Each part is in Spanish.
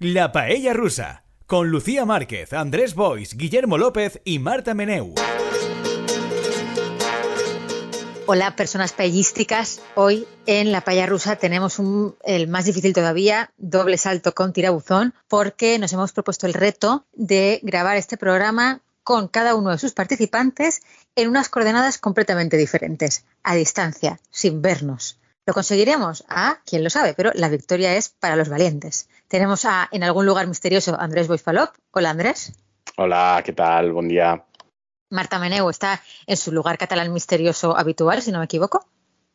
La Paella Rusa, con Lucía Márquez, Andrés Bois, Guillermo López y Marta Meneu. Hola, personas paellísticas. Hoy en la paella rusa tenemos un, el más difícil todavía, doble salto con tirabuzón, porque nos hemos propuesto el reto de grabar este programa con cada uno de sus participantes en unas coordenadas completamente diferentes, a distancia, sin vernos. ¿Lo conseguiremos? Ah, quién lo sabe, pero la victoria es para los valientes. Tenemos a, en algún lugar misterioso, Andrés Boisfalop. Hola, Andrés. Hola, ¿qué tal? Buen día. Marta Meneu está en su lugar catalán misterioso habitual, si no me equivoco.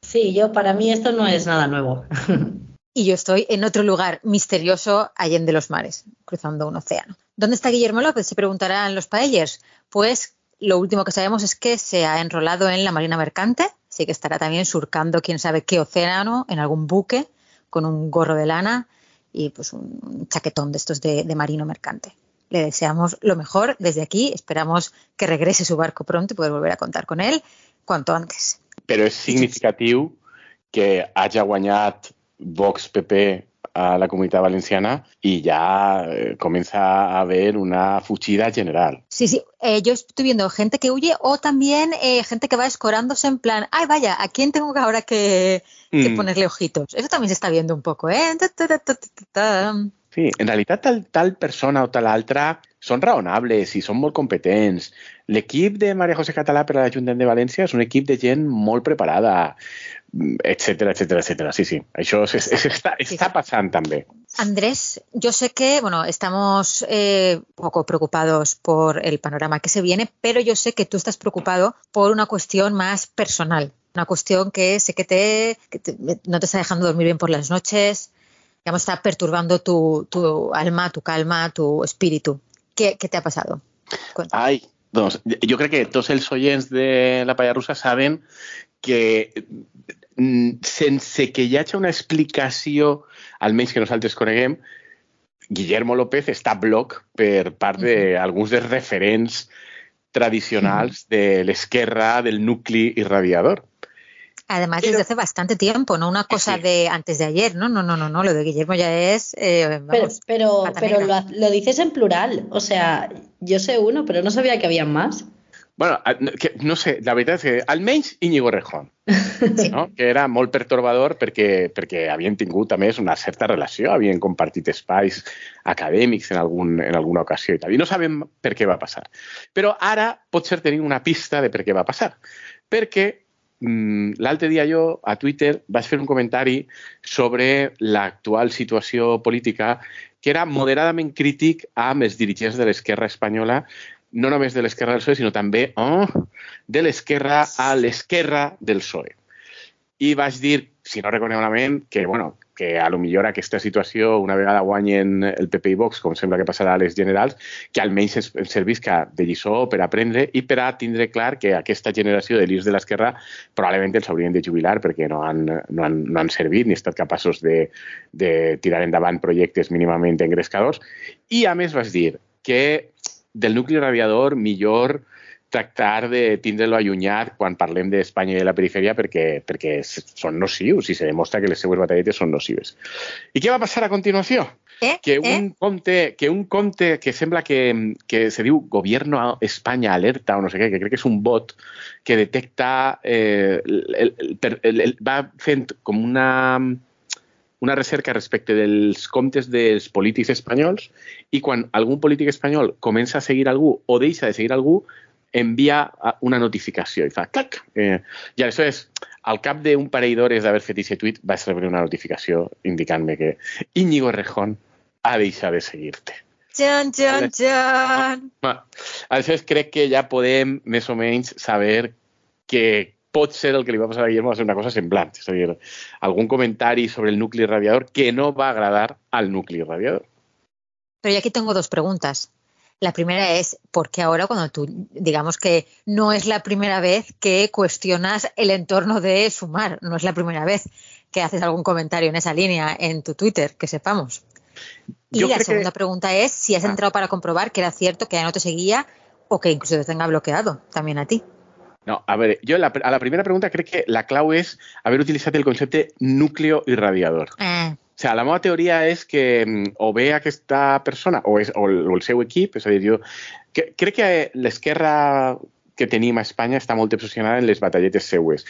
Sí, yo para mí esto no es nada nuevo. y yo estoy en otro lugar misterioso allende los mares, cruzando un océano. ¿Dónde está Guillermo López? Se preguntarán los paellers. Pues lo último que sabemos es que se ha enrolado en la Marina Mercante, así que estará también surcando quién sabe qué océano en algún buque con un gorro de lana y pues un chaquetón de estos de, marino mercante le deseamos lo mejor desde aquí. Esperamos que regrese su barco pronto y poder volver a contar con él cuanto antes. Però és significatiu que hagi guanyat Vox PP a la comunitat valenciana y ya eh, comienza a haber una fuchida general. Sí, sí, eh, yo estoy viendo gente que huye o también eh, gente que va escorándose en plan, ay, vaya, ¿a quién tengo ahora que, que Mm. ponerle ojitos? Eso también se está viendo un poco, ¿eh? Ta, ta, ta. Sí, en realitat tal, tal persona o tal altra són raonables i són molt competents. L'equip de Maria José Català per a l'Ajuntament de València és un equip de gent molt preparada, etcétera, etcétera, etcétera. Sí, sí, això es, es, està passant també. Andrés, yo sé que, bueno, estamos eh, poco preocupados por el panorama que se viene, pero yo sé que tú estás preocupado por una cuestión más personal, una cuestión que sé que, te, que te- no te está dejando dormir bien por las noches, digamos, está perturbando tu, tu alma, tu calma, tu espíritu. ¿Qué, qué te ha pasado? Ai, doncs jo crec que tots els oients de la Palla Russa saben que mm, sense que hi hagi una explicació, almenys que nosaltres coneguem, Guillermo López està bloc per part d'alguns dels referents tradicionals de l'esquerra del nucli irradiador. Además, pero- desde hace bastante tiempo, no una cosa Sí. de antes de ayer, ¿no? No, no, no, no, lo de Guillermo ya es, eh, Pero, vamos, pero, pero lo, lo dices en plural. O sea, yo sé uno, pero no sabía que había más. bueno, a- no- que, no sé, la veritat és que almenys Íñigo Rejón, no? que era molt pertorbador perquè, perquè havien tingut, a més, una certa relació, havien compartit espais acadèmics en, algun, en alguna ocasió i tal. I no sabem per què va passar. Però ara potser tenim una pista de per què va passar. Perquè mm, l'altre dia jo a Twitter vaig fer un comentari sobre l'actual situació política que era moderadament crític amb els dirigents de l'esquerra espanyola no només de l'esquerra del PSOE, sinó també oh, de l'esquerra a l'esquerra del PSOE. I vaig dir, si no reconec malament, que, bueno, que a lo millor aquesta situació, una vegada guanyen el PP i Vox, com sembla que passarà a les generals, que almenys ens servisca de lliçó per aprendre i per a tindre clar que aquesta generació de líders de l'esquerra probablement els haurien de jubilar perquè no han, no han, no han servit ni estat capaços de, de tirar endavant projectes mínimament engrescadors. I a més vas dir que del nucli radiador millor tractar de tindre-lo allunyat quan parlem d'Espanya i de la perifèria perquè, perquè són nocius i se demostra que les seues batalletes són nocives. I què va passar a continuació? ¿Eh? Que ¿Eh? un compte que, un compte que sembla que, que se diu Gobierno Espanya Alerta o no sé què, que crec que és un bot que detecta... Eh, el, el, el, el, el, va fent com una una recerca respecte dels comptes dels polítics espanyols i quan algun polític espanyol comença a seguir algú o deixa de seguir algú, envia a- una notificació i fa clac. Eh, I aleshores, al cap d'un parell d'hores d'haver fet aquest tuit, vaig rebre una notificació indicant-me que Íñigo Rejón ha deixat de seguir-te. Chan, chan, chan. Ma, Aleshores, crec que ja podem més o menys saber que pot ser el que li va passar a Guillermo va ser una cosa semblant. És a dir, algun comentari sobre el nucli radiador que no va agradar al nucli radiador. Pero yo aquí tengo dos preguntas. La primera es, ¿por qué ahora cuando tú, digamos que no es la primera vez que cuestionas el entorno de Sumar, no es la primera vez que haces algún comentario en esa línea en tu Twitter, que sepamos? Y Yo la creo que- segunda pregunta es si has Ah. entrado para comprobar que era cierto que ya no te seguía o que incluso te tenga bloqueado también a ti. No, a veure, jo la, a la primera pregunta crec que la clau és haver utilitzat el concepte núcleo irradiador. Eh, O sea, la meva teoria és que mm, o bé aquesta persona o, és, o, el, o el seu equip, és a dir, jo que, crec que l'esquerra que tenim a Espanya està molt obsessionada en les batalletes seues.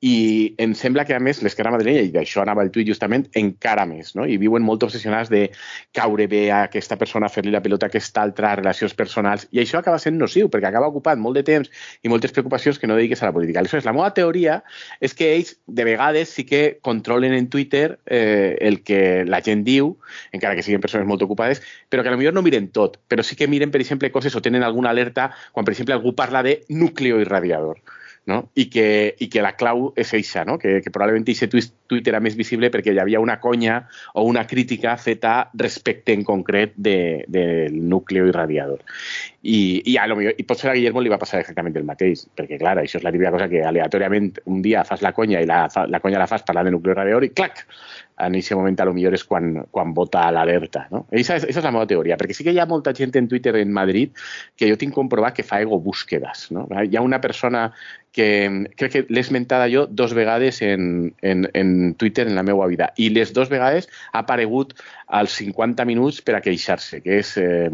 I em sembla que, a més, l'esquerra madrilenya, i d'això anava el tuit justament, encara més, no? I viuen molt obsessionats de caure bé a aquesta persona, fer-li la pelota a aquesta altra, relacions personals, i això acaba sent nociu, perquè acaba ocupant molt de temps i moltes preocupacions que no dediques a la política. Aleshores, la meva teoria és que ells, de vegades, sí que controlen en Twitter eh, el que la gent diu, encara que siguin persones molt ocupades, però que potser no miren tot, però sí que miren, per exemple, coses o tenen alguna alerta quan, per exemple, algú parla de núcleo irradiador. No? I, que, i que la clau és eixa, no? que, que probablement aquest tuit era més visible perquè hi havia una conya o una crítica feta respecte en concret de, del núcleo irradiador. I, i, a lo millor, i potser a Guillermo li va passar exactament el mateix, perquè, clar, això és la típica cosa que aleatòriament un dia fas la conya i la, la conya la fas parlant de núcleo irradiador i, clac, en aquest moment a lo millor és quan, quan vota l'alerta. No? Esa, és, esa és la meva teoria, perquè sí que hi ha molta gent en Twitter en Madrid que jo tinc comprovat que fa ego búsquedes. No? Hi ha una persona que crec que l'he esmentada jo dos vegades en, en, en Twitter en la meva vida i les dos vegades ha aparegut als 50 minuts per a queixar-se, que és eh,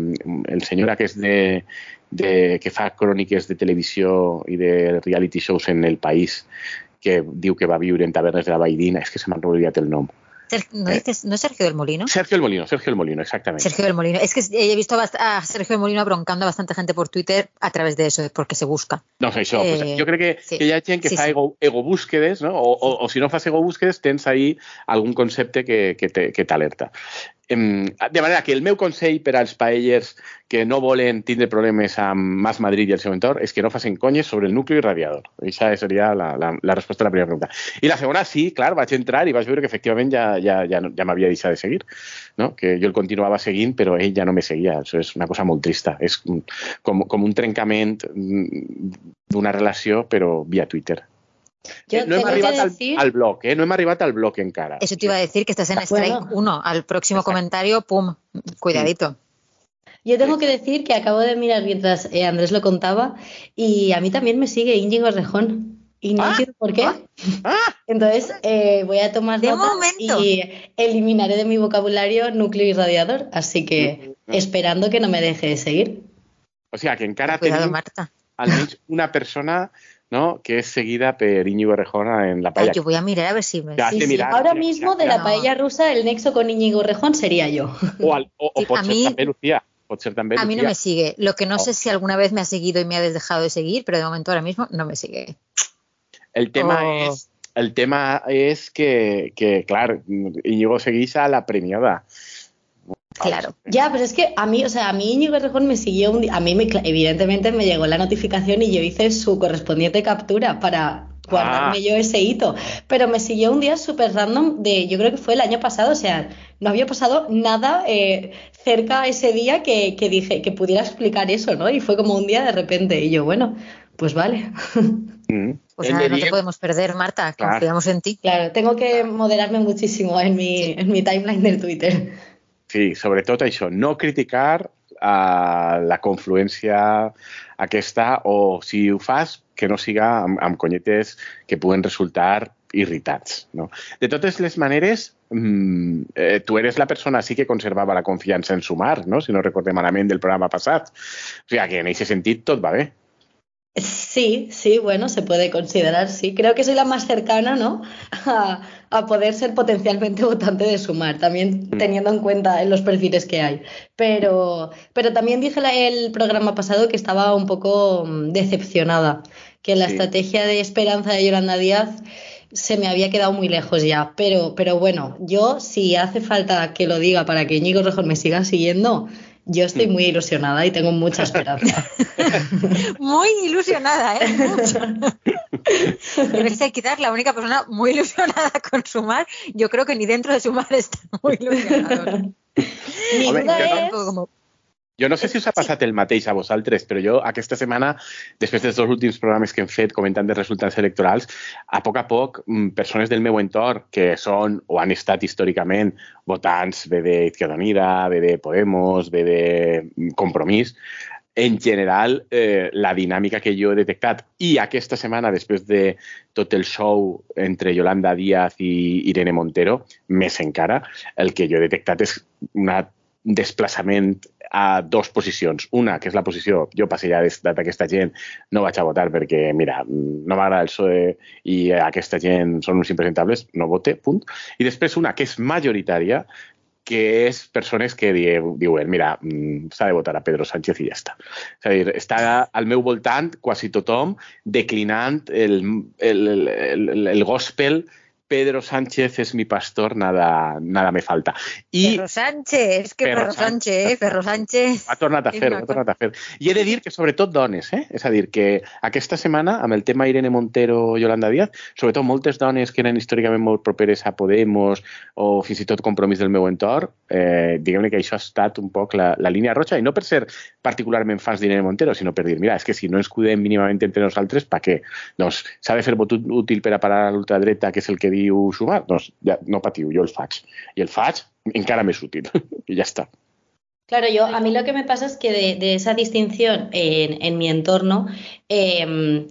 el senyor aquest de, de, que fa cròniques de televisió i de reality shows en el país, que diu que va viure en tavernes de la Baidina, és que se m'ha oblidat el nom. ¿No, eh, dices, ¿No es Sergio del Molino? Sergio del Molino, Sergio del Molino, exactamente. Sergio del Molino. Es que he visto a Sergio del Molino broncando a bastante gente por Twitter a través de eso, porque se busca. No sé. Eh, pues, jo crec que, sí. que ha gent que sí, fa ego, ego búsquedes, no? o, o, o si no fas ego búsquedes, tens ahí algun concepte que, que t'alerta. De manera que el meu consell per als paellers que no volen tindre problemes amb Mas Madrid i el seu entorn és que no facin conyes sobre el nucli irradiador. Aquesta seria la, la, la resposta a la primera pregunta. I la segona, sí, clar, vaig entrar i vaig veure que efectivament ja, ja, ja, ja m'havia deixat de seguir, no? que jo el continuava seguint però ell ja no me seguia. Això és una cosa molt trista. És com, com un trencament d'una relació però via Twitter. Yo eh, no hem arribat al, decir... al blog, eh? no hem arribat al blog encara. Eso te iba a decir, que estás en strike 1. Bueno. Al próximo Exacto. comentario, pum, cuidadito. Yo tengo que decir que acabo de mirar mientras eh, Andrés lo contaba y a mí también me sigue Íñigo Rejón. Y no ah, entiendo por qué. Ah, Entonces eh, voy a tomar de nota momento. y eliminaré de mi vocabulario núcleo irradiador. Así que no, esperando que no me deje de seguir. O sea, que encara Cuidado, tenim Marta. almenys una persona ¿no? que es seguida por Íñigo Rejón en la paella. Ay, yo voy a mirar a ver si me... Sí, mirar, Ahora mira, mismo de la paella rusa, el nexo con Íñigo Rejón sería yo. O, al, Sí, ser mí- també Lucía. A mí no Lucía. me sigue. Lo que no Oh. sé si alguna vez me ha seguido y me ha dejado de seguir, pero de momento ahora mismo no me sigue. El tema Oh. és el tema és que, que clar, Íñigo seguís a la premiada. Claro. Ya, pero es que a mí, o sea, a mí Íñigo Rejón me siguió un día, a mí me, evidentemente me llegó la notificación y yo hice su correspondiente captura para guardarme Ah. yo ese hito, pero me siguió un día súper random de, yo creo que fue el año pasado, o sea, no había pasado nada eh, cerca ese día que, que dije que pudiera explicar eso, ¿no? Y fue como un día de repente y yo, bueno, pues vale. Mm. Pues nada, no te podemos perder, Marta. Claro. Confiamos en ti. Claro, tengo que moderarme muchísimo en mi, en mi timeline del Twitter. Sí, sobretot això, no criticar a la confluència aquesta o si ho fas, que no siga amb, amb conyetes que puguen resultar irritats. No? De totes les maneres, mm, eh, tu eres la persona sí que conservava la confiança en sumar, no? si no recordem malament del programa passat. O sigui que en aquest sentit tot va bé. Sí, sí, bueno, se puede considerar, sí. Creo que soy la más cercana, ¿no? A, a poder ser potencialmente votante de Sumar, también Mm. teniendo en cuenta en los perfiles que hay. Pero, pero también dije la- el programa pasado que estaba un poco mm, decepcionada, que la Sí. estrategia de esperanza de Yolanda Díaz se me había quedado muy lejos ya. Pero, pero bueno, yo si hace falta que lo diga para que Íñigo Rejón me siga siguiendo, yo estoy Mm. muy ilusionada y tengo mucha esperanza. Muy ilusionada, ¿eh? Mucho. Debes ser quizás la única persona muy ilusionada con Sumar. Yo creo que ni dentro de Sumar está muy ilusionado. Mi duda es... Como, Jo no sé si us ha passat el mateix a vosaltres, però jo aquesta setmana, després dels dos últims programes que hem fet comentant de resultats electorals, a poc a poc, mm, persones del meu entorn que són o han estat històricament votants bé de Izquierda Unida, bé de Podemos, bé de mm, Compromís, en general, eh, la dinàmica que jo he detectat i aquesta setmana, després de tot el show entre Yolanda Díaz i Irene Montero, més encara, el que jo he detectat és un desplaçament a dos posicions. Una, que és la posició, jo passe ja d'aquesta gent, no vaig a votar perquè, mira, no m'agrada el PSOE i aquesta gent són uns impresentables, no vote, punt. I després una que és majoritària, que és persones que diuen, mira, mm, s'ha de votar a Pedro Sánchez i ja està. És a dir, està al meu voltant quasi tothom declinant el, el, el, el gospel Pedro Sánchez es mi pastor, nada, nada me falta. I Pedro Sánchez, que Pedro, Pedro Sánchez, Pedro Sánchez... Ha tornat a fer, ha tornat a fer. I he de dir que sobretot dones, eh? És a dir, que aquesta setmana, amb el tema Irene Montero i Yolanda Díaz, sobretot moltes dones que eren històricament molt properes a Podemos o fins i tot compromís del meu entorn, eh, diguem-ne que això ha estat un poc la, la línia roja, i no per ser particularment fans d'Irene Montero, sinó per dir, mira, és que si no ens cuidem mínimament entre nosaltres, pa què? Doncs s'ha de fer vot útil per a parar a l'ultradreta, que és el que diu sumar? Doncs ja, no patiu, jo el faig. I el faig encara més útil. I ja està. Claro, yo a mí lo que me pasa es que de, esa distinción en, mi entorno, eh,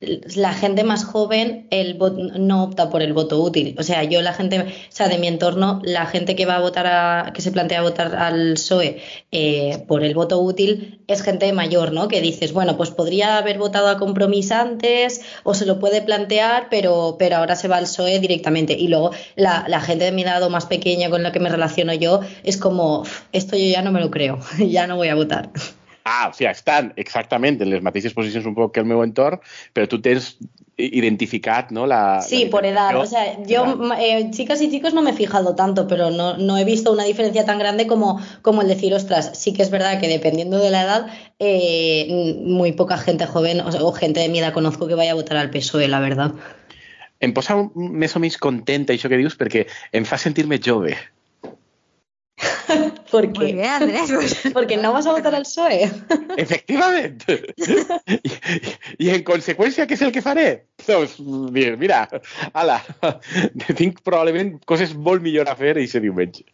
la gente más joven el no opta por el voto útil. O sea, yo la gente, o sea, de mi entorno, la gente que va a votar a, que se plantea votar al PSOE eh, por el voto útil es gente mayor, ¿no? Que dices, bueno, pues podría haber votado a compromiso antes o se lo puede plantear, pero, pero ahora se va al PSOE directamente. Y luego la, la gente de mi lado más pequeña con la que me relaciono yo es como, esto yo ya no me lo creo, ya no voy a votar. Ah, o sigui, estan exactament en les mateixes posicions un poc que el meu entorn, però tu tens identificat, ¿no? La, sí, la por edad. O sea, yo, eh, chicas y chicos, no me he fijado tanto, pero no, no he visto una diferencia tan grande como, como el decir, ostras, sí que es verdad que dependiendo de la edad, eh, muy poca gente joven o, o, gente de mi edad conozco que vaya a votar al PSOE, la verdad. Em posa més o menys contenta això que dius perquè em fa sentir-me jove. ¿Por qué? Bien, Andrés, pues. Porque no vas a votar al PSOE. Efectivamente. I, I en conseqüència, què és el que faré? Doncs, mira, ala, tinc probablement coses molt millor a fer diumenge.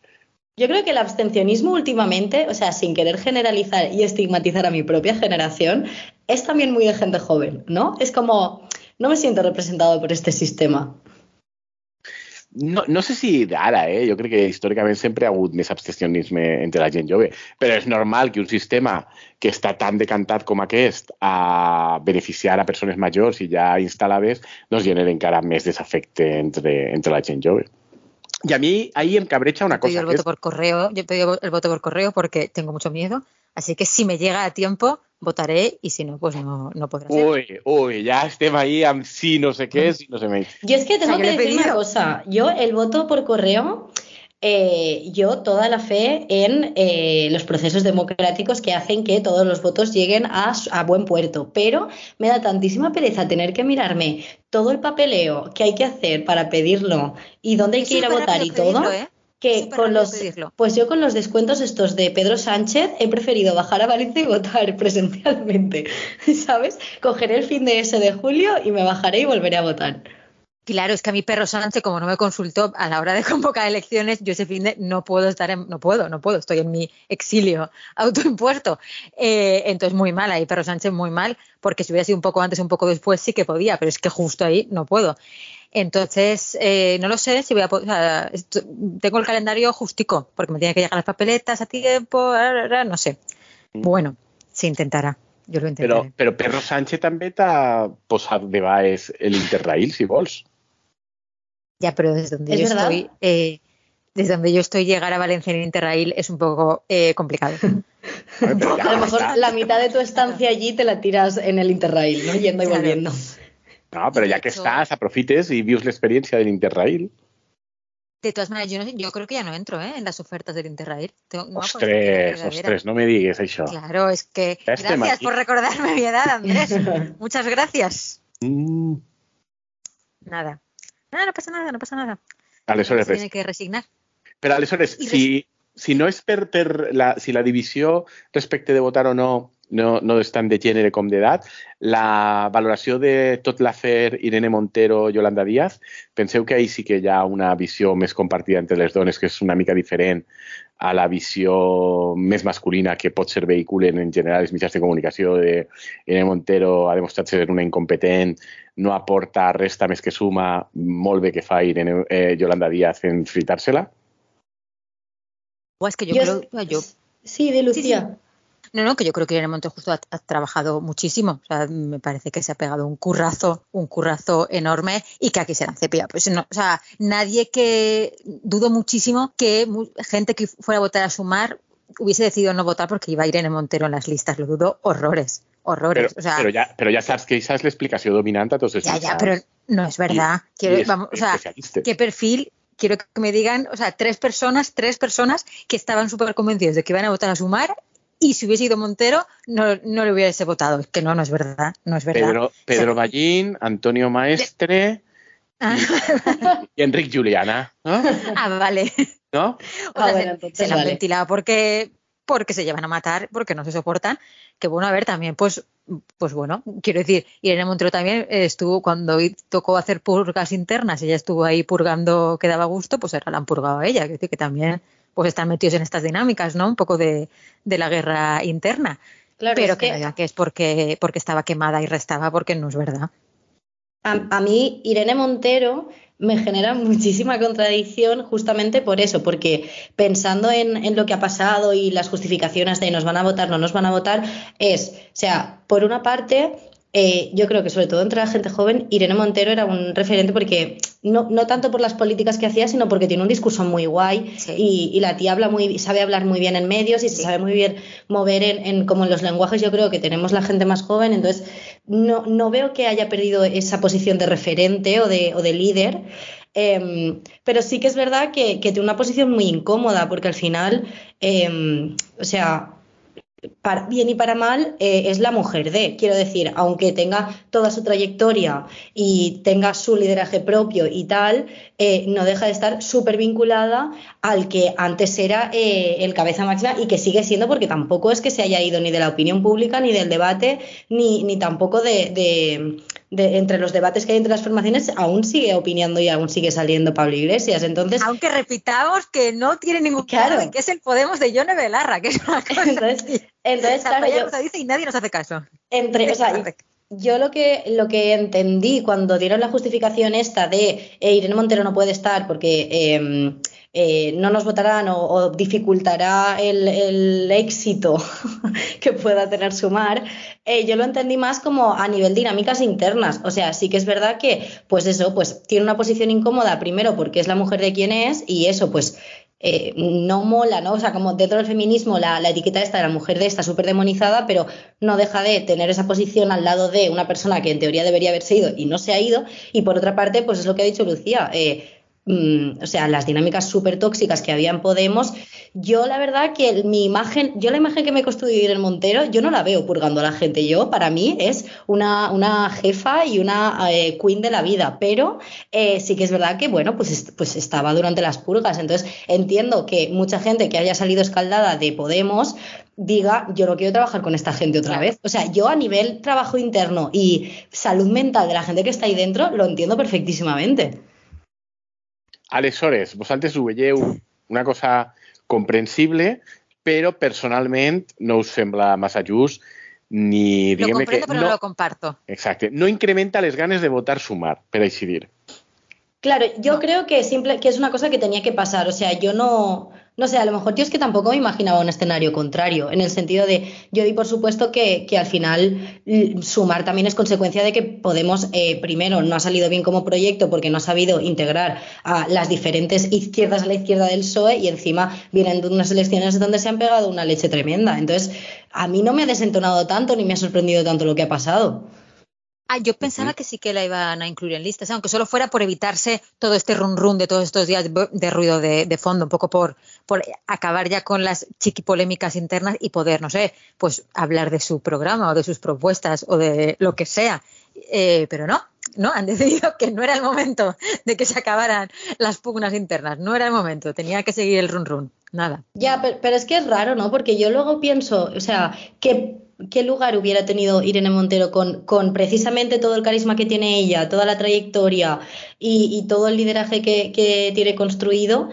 Yo creo que el abstencionismo últimamente, o sea, sin querer generalizar y estigmatizar a mi propia generación, es también muy de gente joven, ¿no? Es como, no me siento representado por este sistema. No, no sé si ara, eh? jo crec que històricament sempre ha hagut més abstencionisme entre la gent jove, però és normal que un sistema que està tan decantat com aquest a beneficiar a persones majors i ja instal·lades, doncs genera encara més desafecte entre, entre la gent jove. Y a mí ahí en cabrecha una cosa. Yo el voto por correo, yo pedí el voto por correo porque tengo mucho miedo, así que si me llega a tiempo votaré y si no, pues no, no podrá ser. Uy, uy, ya estemos ahí sí no sé qué, sí no sé me... Yo es que tengo que decir una cosa, yo el voto por correo eh, yo toda la fe en eh, los procesos democráticos que hacen que todos los votos lleguen a, a, buen puerto, pero me da tantísima pereza tener que mirarme todo el papeleo que hay que hacer para pedirlo y dónde hay que ir a votar y todo. ¿eh? Que con los, pues yo con los descuentos estos de Pedro Sánchez he preferido bajar a Valencia y votar presencialmente, ¿sabes? Cogeré el fin de ese de julio y me bajaré y volveré a votar. Claro, es que a mi perro Sánchez, como no me consultó a la hora de convocar elecciones, yo ese fin de no puedo estar en, no puedo, no puedo, estoy en mi exilio autoimpuesto. Eh, entonces, muy mal ahí, perro Sánchez, muy mal, porque si hubiera sido un poco antes, un poco después, sí que podía, pero es que justo ahí no puedo. Entonces, eh, no lo sé si voy a poder. O sea, tengo el calendario justico, porque me tiene que llegar las papeletas a tiempo, no sé. Mm. Bueno, se intentará. Yo lo intentaré. Pero, pero Perro Sánchez també t'ha posat de baix el Interrail, si vols. Ya, pero desde donde yo verdad? estoy, eh, desde donde yo estoy, llegar a Valencia en Interrail es un poco eh, complicado. a lo mejor la mitad de tu estancia allí te la tiras en el Interrail, ¿no? Yendo y claro. No, pero ya que estás, aprofites y vius la experiencia del Interrail. De todas maneras, yo, no, yo creo que ya no entro ¿eh? en las ofertas del Interrail. Tengo, no ostres, ostres, no me digues això. Claro, es que gracias por recordarme mi edad, Andrés. Muchas gracias. Mm. Nada. Nada, no pasa nada, no pasa nada. Aleshores, tiene que resignar. Però aleshores, si, si no és per, per la, si la divisió respecte de votar o no no, no és tant de gènere com d'edat. La valoració de tot l'afer Irene Montero, Yolanda Díaz, penseu que ahí sí que hi ha una visió més compartida entre les dones, que és una mica diferent a la visió més masculina que pot ser vehiculen en general els mitjans de comunicació de Irene Montero ha demostrat ser una incompetent, no aporta resta més que suma, molt bé que fa Irene, eh, Yolanda Díaz en fritar-se-la? es que yo, creo... Yo, sí, de Lucía. No, no, que yo creo que Irene Montero justo ha, trabajado muchísimo. O sea, me parece que se ha pegado un currazo, un currazo enorme y que aquí se la cepilla. Pues no, o sea, nadie que dudo muchísimo que gente que fuera a votar a sumar hubiese decidido no votar porque iba a Irene Montero en las listas. Lo dudo horrores, horrores. Pero, o sea, pero, ya, pero ya sabes que esa es la explicación dominante. Entonces, ya, ya, pero no es verdad. Quiero, vamos, o sea, ¿qué perfil quiero que me digan, o sea, tres personas, tres personas que estaban súper convencidos de que iban a votar a sumar y si hubiese ido Montero no, no le hubiese votado. Es que no, no es verdad, no es verdad. Pedro, Pedro Ballín, Antonio Maestre ah. y, Enrique Juliana. Ah, vale. ¿No? O sea, ah, se, la han ventilado porque, porque se llevan a matar, porque no se soportan. Que bueno, a ver, también, pues, pues bueno, quiero decir, Irene Montero también estuvo, cuando tocó hacer purgas internas, ella estuvo ahí purgando que daba gusto, pues ahora la han purgado a ella. Quiero decir que también pues están metidos en estas dinámicas, ¿no? Un poco de, la guerra interna. pero que, que, que es porque, porque estaba quemada y restaba, porque no es verdad. A, mí, Irene Montero me genera muchísima contradicción justamente por eso, porque pensando en, en, lo que ha pasado y las justificaciones de nos van a votar, no nos van a votar, es, o sea, por una parte, eh, yo creo que sobre todo entre la gente joven, Irene Montero era un referente porque no, no tanto por las políticas que hacía, sino porque tiene un discurso muy guay y, la tía habla muy, sabe hablar muy bien en medios y se sabe muy bien mover en, como en los lenguajes. Yo creo que tenemos la gente más joven, entonces no, no veo que haya perdido esa posición de referente o de, o de líder. Em, pero sí que es verdad que, que, tiene una posición muy incómoda, porque al final, em, o sea, para bien y para mal, eh, es la mujer de. Quiero decir, aunque tenga toda su trayectoria y tenga su lideraje propio y tal, eh, no deja de estar súper vinculada al que antes era eh, el cabeza máxima y que sigue siendo, porque tampoco es que se haya ido ni de la opinión pública, ni del debate, ni, ni tampoco de, entre los debates que hay entre las formaciones, aún sigue opinando y aún sigue saliendo Pablo Iglesias. Entonces, Aunque repitamos que no tiene ningún claro que es el Podemos de Yone Belarra, que es una cosa Entonces, entonces claro, yo, dice y nadie nos hace caso. Entre, o sea, yo lo que, lo que entendí cuando dieron la justificación esta de eh, Irene Montero no puede estar porque em, eh, no nos votarán o, dificultará el, éxito que pueda tener Sumar, eh, yo lo entendí más como a nivel dinámicas internas. O sea, sí que es verdad que, pues eso, pues tiene una posición incómoda, primero porque es la mujer de quien es, y eso, pues eh, no mola, ¿no? O sea, como dentro del feminismo la, etiqueta esta de la mujer de esta súper demonizada, pero no deja de tener esa posición al lado de una persona que en teoría debería haberse ido y no se ha ido. Y por otra parte, pues es lo que ha dicho Lucía. Eh, Mm, o sea, las dinámicas súper tóxicas que había en Podemos, yo la verdad que mi imagen, yo la imagen que me construí en Montero, yo no la veo purgando a la gente. Yo, para mí, es una, una jefa y una eh, queen de la vida, pero eh, sí que es verdad que, bueno, pues, pues estaba durante las purgas. Entonces, entiendo que mucha gente que haya salido escaldada de Podemos diga, yo no quiero trabajar con esta gente otra vez. O sea, yo a nivel trabajo interno y salud mental de la gente que está ahí dentro, lo entiendo perfectísimamente. Aleshores, vosaltres ho veieu una cosa comprensible, però personalment no us sembla massa just ni... Lo comprendo, que, però no, no lo comparto. Exacte. No incrementa les ganes de votar sumar, per així dir. Claro, yo no. creo que, simple, que es una cosa que tenía que pasar. O sea, yo no, no sé, a lo mejor yo es que tampoco me imaginaba un escenario contrario, en el sentido de, yo di por supuesto que, al final sumar también es consecuencia de que Podemos, eh, primero, no ha salido bien como proyecto porque no ha sabido integrar a las diferentes izquierdas a la izquierda del PSOE y encima vienen unas elecciones donde se han pegado una leche tremenda. Entonces, a mí no me ha desentonado tanto ni me ha sorprendido tanto lo que ha pasado. Ah, yo pensaba que sí que la iban a incluir en listas, aunque solo fuera por evitarse todo este run run de todos estos días de ruido de, fondo, un poco por, por acabar ya con las chiquipolémicas internas y poder, no sé, pues hablar de su programa o de sus propuestas o de lo que sea. Eh, pero no, no, han decidido que no era el momento de que se acabaran las pugnas internas, no era el momento, tenía que seguir el run run, nada. Ya, pero, pero es que es raro, ¿no? Porque yo luego pienso, o sea, que ¿qué lugar hubiera tenido Irene Montero con, con, precisamente todo el carisma que tiene ella, toda la trayectoria y, todo el lideraje que, tiene construido?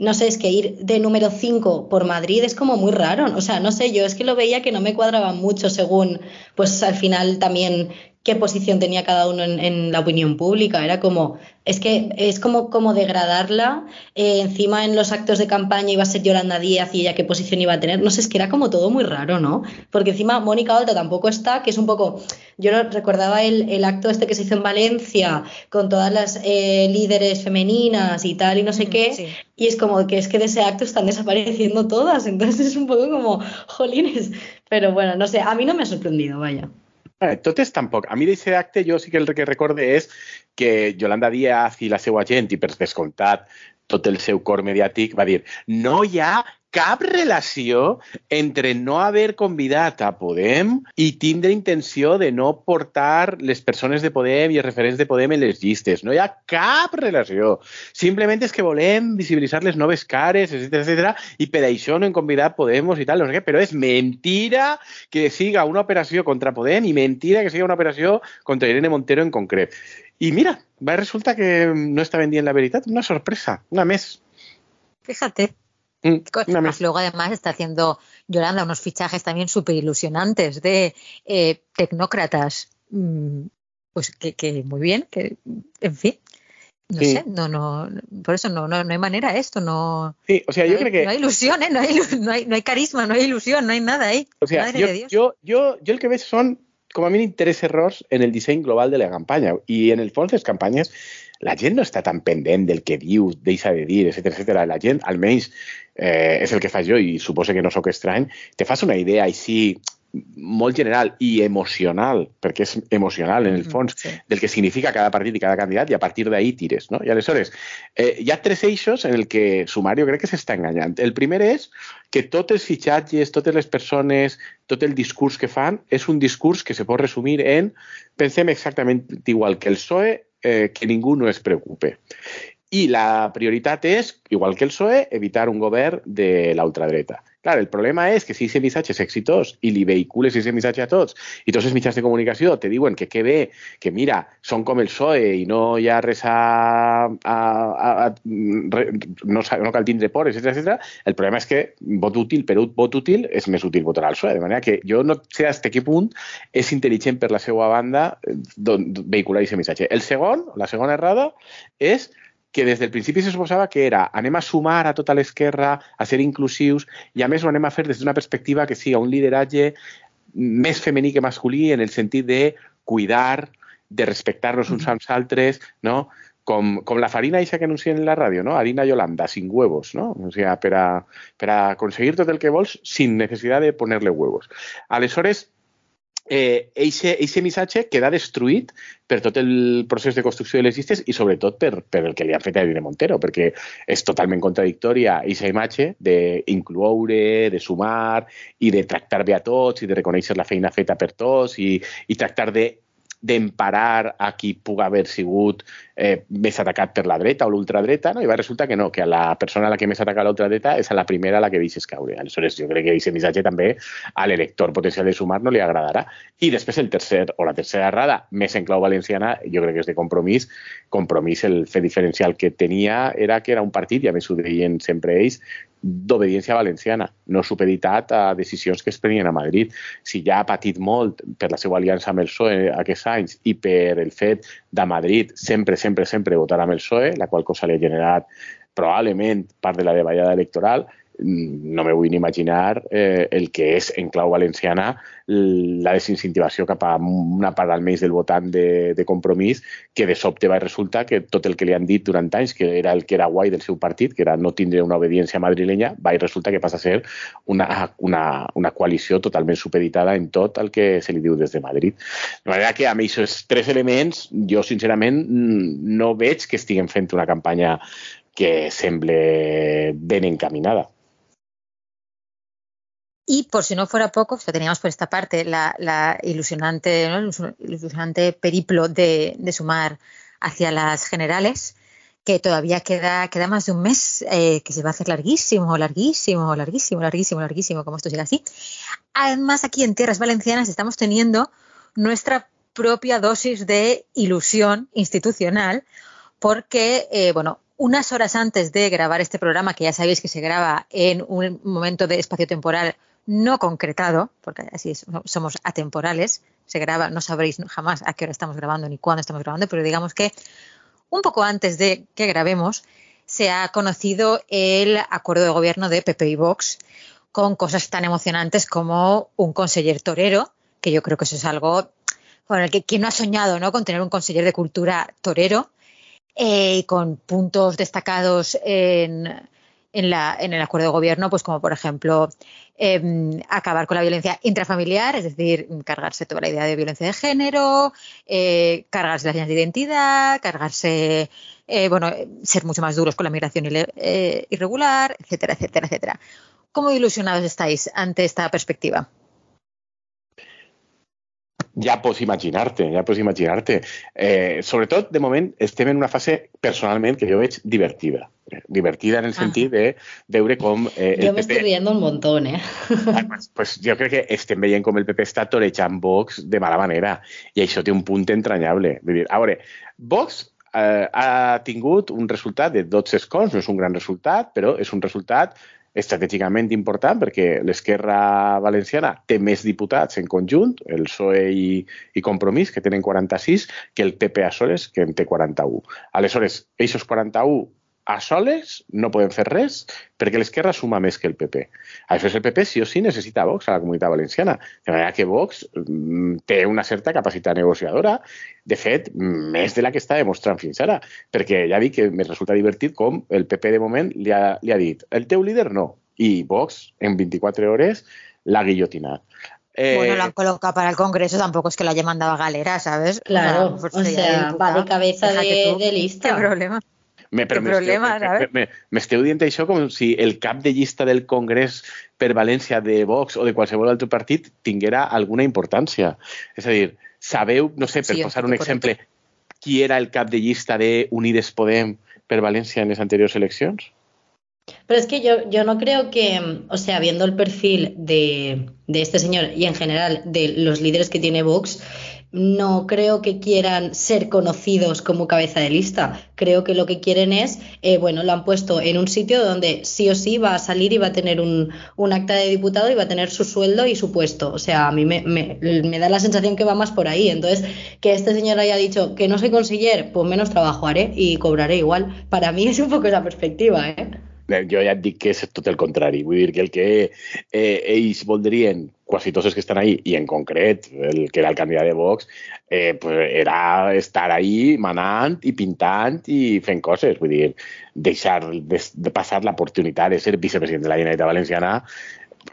no sé, es que ir de número 5 por Madrid es como muy raro. O sea, no sé, yo es que lo veía que no me cuadraba mucho según, pues al final también qué posición tenía cada uno en, la opinión pública. Era como, es que es como, como degradarla. Eh, encima en los actos de campaña iba a ser Yolanda Díaz y ella qué posición iba a tener. No sé, es que era como todo muy raro, ¿no? Porque encima Mónica Olta tampoco está, que es un poco. Yo recordaba el, acto este que se hizo en Valencia con todas las eh, líderes femeninas y tal y no sé mm, qué. Y es como que es que de ese acto están desapareciendo todas. Entonces es un poco como, jolines. Pero bueno, no sé, a mí no me ha sorprendido, vaya. Entonces tampoc. A mi d'aquest acte jo sí que el que recorde és que Yolanda Díaz i la seva gent, i per descomptat tot el seu cor mediàtic, va dir no hi ha cap relació entre no haver convidat a Podem i tindre intenció de no portar les persones de Podem i els referents de Podem en les llistes. No hi ha cap relació. Simplement és que volem visibilitzar les noves cares, etc etc i per això no hem convidat Podemos i tal, no sé què, però és mentira que siga una operació contra Podem i mentira que siga una operació contra Irene Montero en concret. I mira, va resulta que no estaven dient la veritat, una sorpresa, una més. Fíjate. Mm, luego además está haciendo Yolanda unos fichajes también súper ilusionantes de eh, tecnócratas, mm, pues que, muy bien, que en fin. No sé, no, no, por eso no, no, hay manera esto, no. Sí, o sea, yo creo que. No hay ilusión, ¿eh? no, hay, no, hay, no hay carisma, no hay ilusión, no hay nada ahí. O sea, yo, yo, yo, yo, el que ves son, mí, interés errores en el diseño global de la campaña. Y en el fondo de las campañas, la gent no està tan pendent del que diu, deixa de dir, etc etc. La gent, almenys eh, és el que faig jo i suposo que no sóc estrany, te fas una idea així molt general i emocional, perquè és emocional en el fons, sí. del que significa cada partit i cada candidat, i a partir d'ahir tires. No? I aleshores, eh, hi ha tres eixos en el que Sumario crec que s'està enganyant. El primer és que tots els fitxatges, totes les persones, tot el discurs que fan és un discurs que se pot resumir en pensem exactament igual que el PSOE eh, que ningú no es preocupe. I la prioritat és, igual que el PSOE, evitar un govern de l'ultradreta. Clar, el problema és que si aquest missatge és exitós i li vehicules aquest missatge a tots i tots els mitjans de comunicació te diuen que que bé, que mira, són com el PSOE i no hi ha res a... a, a, a no, no cal tindre por, etc etc. el problema és que vot útil per vot útil és més útil votar al PSOE. De manera que jo no sé fins quin punt és intel·ligent per la seva banda eh, vehicular aquest missatge. El segon, la segona errada, és que des del principi se suposava que era anem a sumar a tota l'esquerra, a ser inclusius i a més ho anem a fer des d'una perspectiva que siga un lideratge més femení que masculí en el sentit de cuidar, de respectar-nos uns als altres, no? Com, com la farina eixa que anuncien en la ràdio, no? Harina Yolanda, sin huevos, no? O sigui, per a, per a aconseguir tot el que vols sin necessitat de ponerle huevos. Aleshores, eh, eixe, eixe missatge queda destruït per tot el procés de construcció de les llistes i sobretot per, per el que li han fet a Irene Montero, perquè és totalment contradictòria aquesta imatge d'incloure, de sumar i de tractar bé a tots i de reconèixer la feina feta per tots i, i tractar de d'emparar a qui puga haver sigut eh, més atacat per la dreta o l'ultradreta, no? i va resultar que no, que a la persona a la que més ataca l'ultradreta és a la primera a la que deixes caure. Aleshores, jo crec que aquest missatge també a l'elector potencial de sumar no li agradarà. I després el tercer, o la tercera errada, més en clau valenciana, jo crec que és de compromís. Compromís, el fet diferencial que tenia era que era un partit, i a més ho deien sempre ells, d'obediència valenciana, no supeditat a decisions que es prenien a Madrid. Si ja ha patit molt per la seva aliança amb el PSOE aquests anys i per el fet de Madrid sempre, sempre, sempre votar amb el PSOE, la qual cosa li ha generat probablement part de la davallada electoral, no me vull ni imaginar eh, el que és en clau valenciana la desincentivació cap a una part almenys del votant de, de compromís que de sobte va resultar que tot el que li han dit durant anys, que era el que era guai del seu partit, que era no tindre una obediència madrilenya, va i resulta que passa a ser una, una, una coalició totalment supeditada en tot el que se li diu des de Madrid. De manera que amb aquests tres elements jo sincerament no veig que estiguem fent una campanya que semble ben encaminada. Y por si no fuera poco, teníamos por esta parte la, ilusionante, ilusionante periplo de, sumar hacia las generales, que todavía queda, queda más de un mes, eh, que se va a hacer larguísimo, larguísimo, larguísimo, larguísimo, larguísimo, como esto sigue así. Además, aquí en Tierras Valencianas estamos teniendo nuestra propia dosis de ilusión institucional, porque, eh, bueno, unas horas antes de grabar este programa, que ya sabéis que se graba en un momento de espacio temporal no concretado, porque así somos atemporales, se graba, no sabréis jamás a qué hora estamos grabando ni cuándo estamos grabando, pero digamos que un poco antes de que grabemos se ha conocido el acuerdo de gobierno de PP y Vox con cosas tan emocionantes como un conseller torero, que yo creo que eso es algo con el que quien no ha soñado ¿no? con tener un conseller de cultura torero eh, con puntos destacados en, en, la, en, el acuerdo de gobierno, pues como por ejemplo eh, acabar con la violencia intrafamiliar, es decir, cargarse toda la idea de violencia de género, eh, cargarse las líneas de identidad, cargarse, eh, bueno, ser mucho más duros con la migración eh, irregular, etcétera, etcétera, etcétera. ¿Cómo ilusionados estáis ante esta perspectiva? Ja pots imaginar-te, ja pots imaginar-te. Eh, sobretot, de moment, estem en una fase, personalment, que jo veig divertida. Divertida en el sentit ah. de veure com... Eh, jo m'estic rient un muntó, eh? Ah, pues, pues jo crec que estem veient com el PP està torejant Vox de mala manera i això té un punt entranyable. Vull dir, a veure, Vox eh, ha tingut un resultat de 12 escons, no és un gran resultat, però és un resultat estratègicament important perquè l'esquerra valenciana té més diputats en conjunt, el PSOE i, i Compromís, que tenen 46, que el PP a soles, que en té 41. Aleshores, aquests 41 a soles no poden fer res perquè l'esquerra suma més que el PP. Aleshores, el PP sí o sí necessita Vox a la comunitat valenciana. De manera que Vox mm, té una certa capacitat negociadora, de fet, més de la que està demostrant fins ara, perquè ja dic que me resulta divertit com el PP de moment li ha, li ha dit el teu líder no, i Vox en 24 hores l'ha guillotinat. Eh, bueno, lo han colocado para el Congreso, tampoco es que lo haya mandado a galera, ¿sabes? Claro, o sea, o sea va de cabeza de, de, lista. ¿Qué problema? Me, però m'esteu dient això com si el cap de llista del Congrés per València de Vox o de qualsevol altre partit tinguera alguna importància. És a dir, sabeu, no sé, per sí, posar un exemple, qui era el cap de llista de Unides Podem per València en les anteriors eleccions? Pero es que yo, yo no creo que, o sea, viendo el perfil de, de este señor y en general de los líderes que tiene Vox, no creo que quieran ser conocidos como cabeza de lista. Creo que lo que quieren es, eh, bueno, lo han puesto en un sitio donde sí o sí va a salir y va a tener un, acta de diputado y va a tener su sueldo y su puesto. O sea, a mí me, me, da la sensación que va más por ahí. Entonces, que este señor haya dicho que no soy consiller, pues menos trabajo haré y cobraré igual. Para mí es un poco esa perspectiva, ¿eh? Jo ja et dic que és tot el contrari. Vull dir que el que eh, ells voldrien, quasi tots els que estan ahí, i en concret el que era el candidat de Vox, eh, pues era estar ahí manant i pintant i fent coses. Vull dir, deixar de, de passar l'oportunitat de ser vicepresident de la Generalitat Valenciana